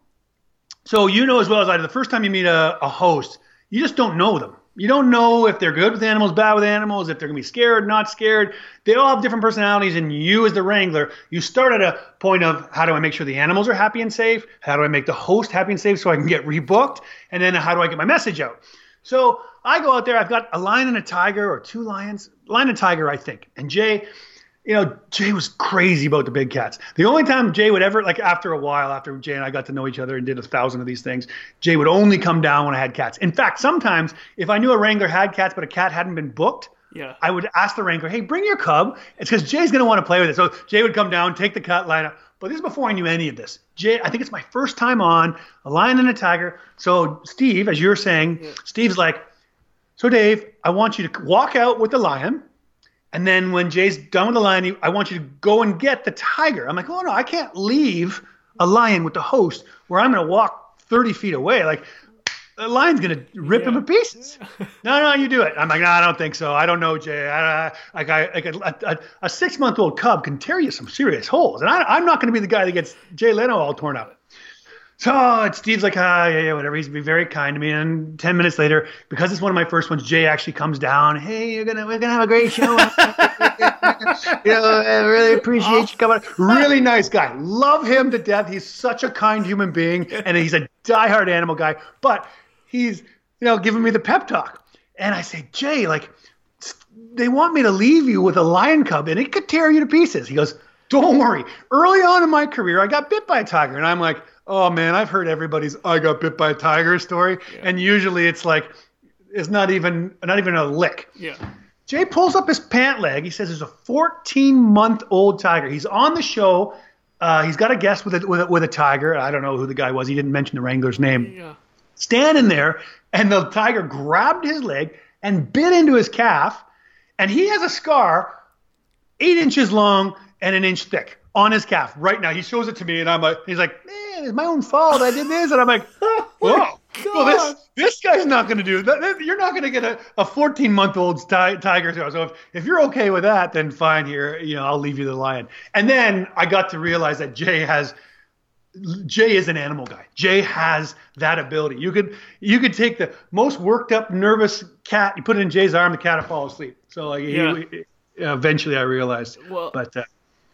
so you know as well as I do, the first time you meet a, a host, you just don't know them. You don't know if they're good with animals, bad with animals, if they're gonna be scared, not scared. They all have different personalities, and you as the wrangler, you start at a point of how do I make sure the animals are happy and safe? How do I make the host happy and safe so I can get rebooked? And then how do I get my message out? So I go out there, I've got a lion and a tiger, or two lions, lion and tiger, I think. And Jay, you know, Jay was crazy about the big cats. The only time Jay would ever, like after a while, after Jay and I got to know each other and did a thousand of these things, Jay would only come down when I had cats. In fact, sometimes if I knew a wrangler had cats but a cat hadn't been booked, Yeah. I would ask the wrangler, hey, bring your cub. It's because Jay's going to want to play with it. So Jay would come down, take the cut, line up. But this is before I knew any of this. Jay, I think it's my first time on a lion and a tiger. So Steve, as you were saying, Steve's like, so Dave, I want you to walk out with the lion. And then when Jay's done with the lion, I want you to go and get the tiger. I'm like, oh no, I can't leave a lion with the host where I'm going to walk 30 feet away. Like, the lion's going to rip him to pieces. no, no, you do it. I'm like, no, I don't think so. I don't know, Jay. I, I, like, I, like a, a, a six month old cub can tear you some serious holes. And I, I'm not going to be the guy that gets Jay Leno all torn up. So it's Steve's like, ah, yeah, yeah, whatever. He's be very kind to me. And ten minutes later, because it's one of my first ones, Jay actually comes down. Hey, you're gonna, we're gonna have a great show. you know, I really appreciate you coming. Really nice guy. Love him to death. He's such a kind human being, and he's a diehard animal guy. But he's, you know, giving me the pep talk. And I say, Jay, like, they want me to leave you with a lion cub and it could tear you to pieces. He goes, Don't worry. Early on in my career, I got bit by a tiger. And I'm like, Oh man, I've heard everybody's I got bit by a tiger story. And usually it's like, it's not even not even a lick. Yeah. Jay pulls up his pant leg. He says there's a 14 month old tiger. He's on the show. Uh, he's got a guest with a, with a with a tiger. I don't know who the guy was. He didn't mention the wrangler's name Yeah. standing there, and the tiger grabbed his leg and bit into his calf, and he has a scar eight inches long and an inch thick on his calf right now. He shows it to me, and I'm like, he's like, man, it's my own fault. I did this, and I'm like, whoa. Well, this this guy's not going to do that. You're not going to get a, a 14 month old ti- tiger. So if, if you're okay with that, then fine. Here, you know, I'll leave you the lion. And then I got to realize that Jay has Jay is an animal guy. Jay has that ability. You could you could take the most worked up, nervous cat, you put it in Jay's arm, the cat will fall asleep. So like Yeah. he- eventually I realized. Well- but uh,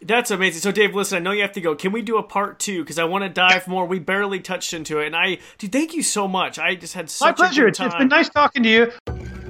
That's amazing. So, Dave, listen, I know you have to go. Can we do a part two? Because I want to dive more. We barely touched into it, and I, dude, thank you so much. I just had such my a pleasure. good It's, been nice talking to you.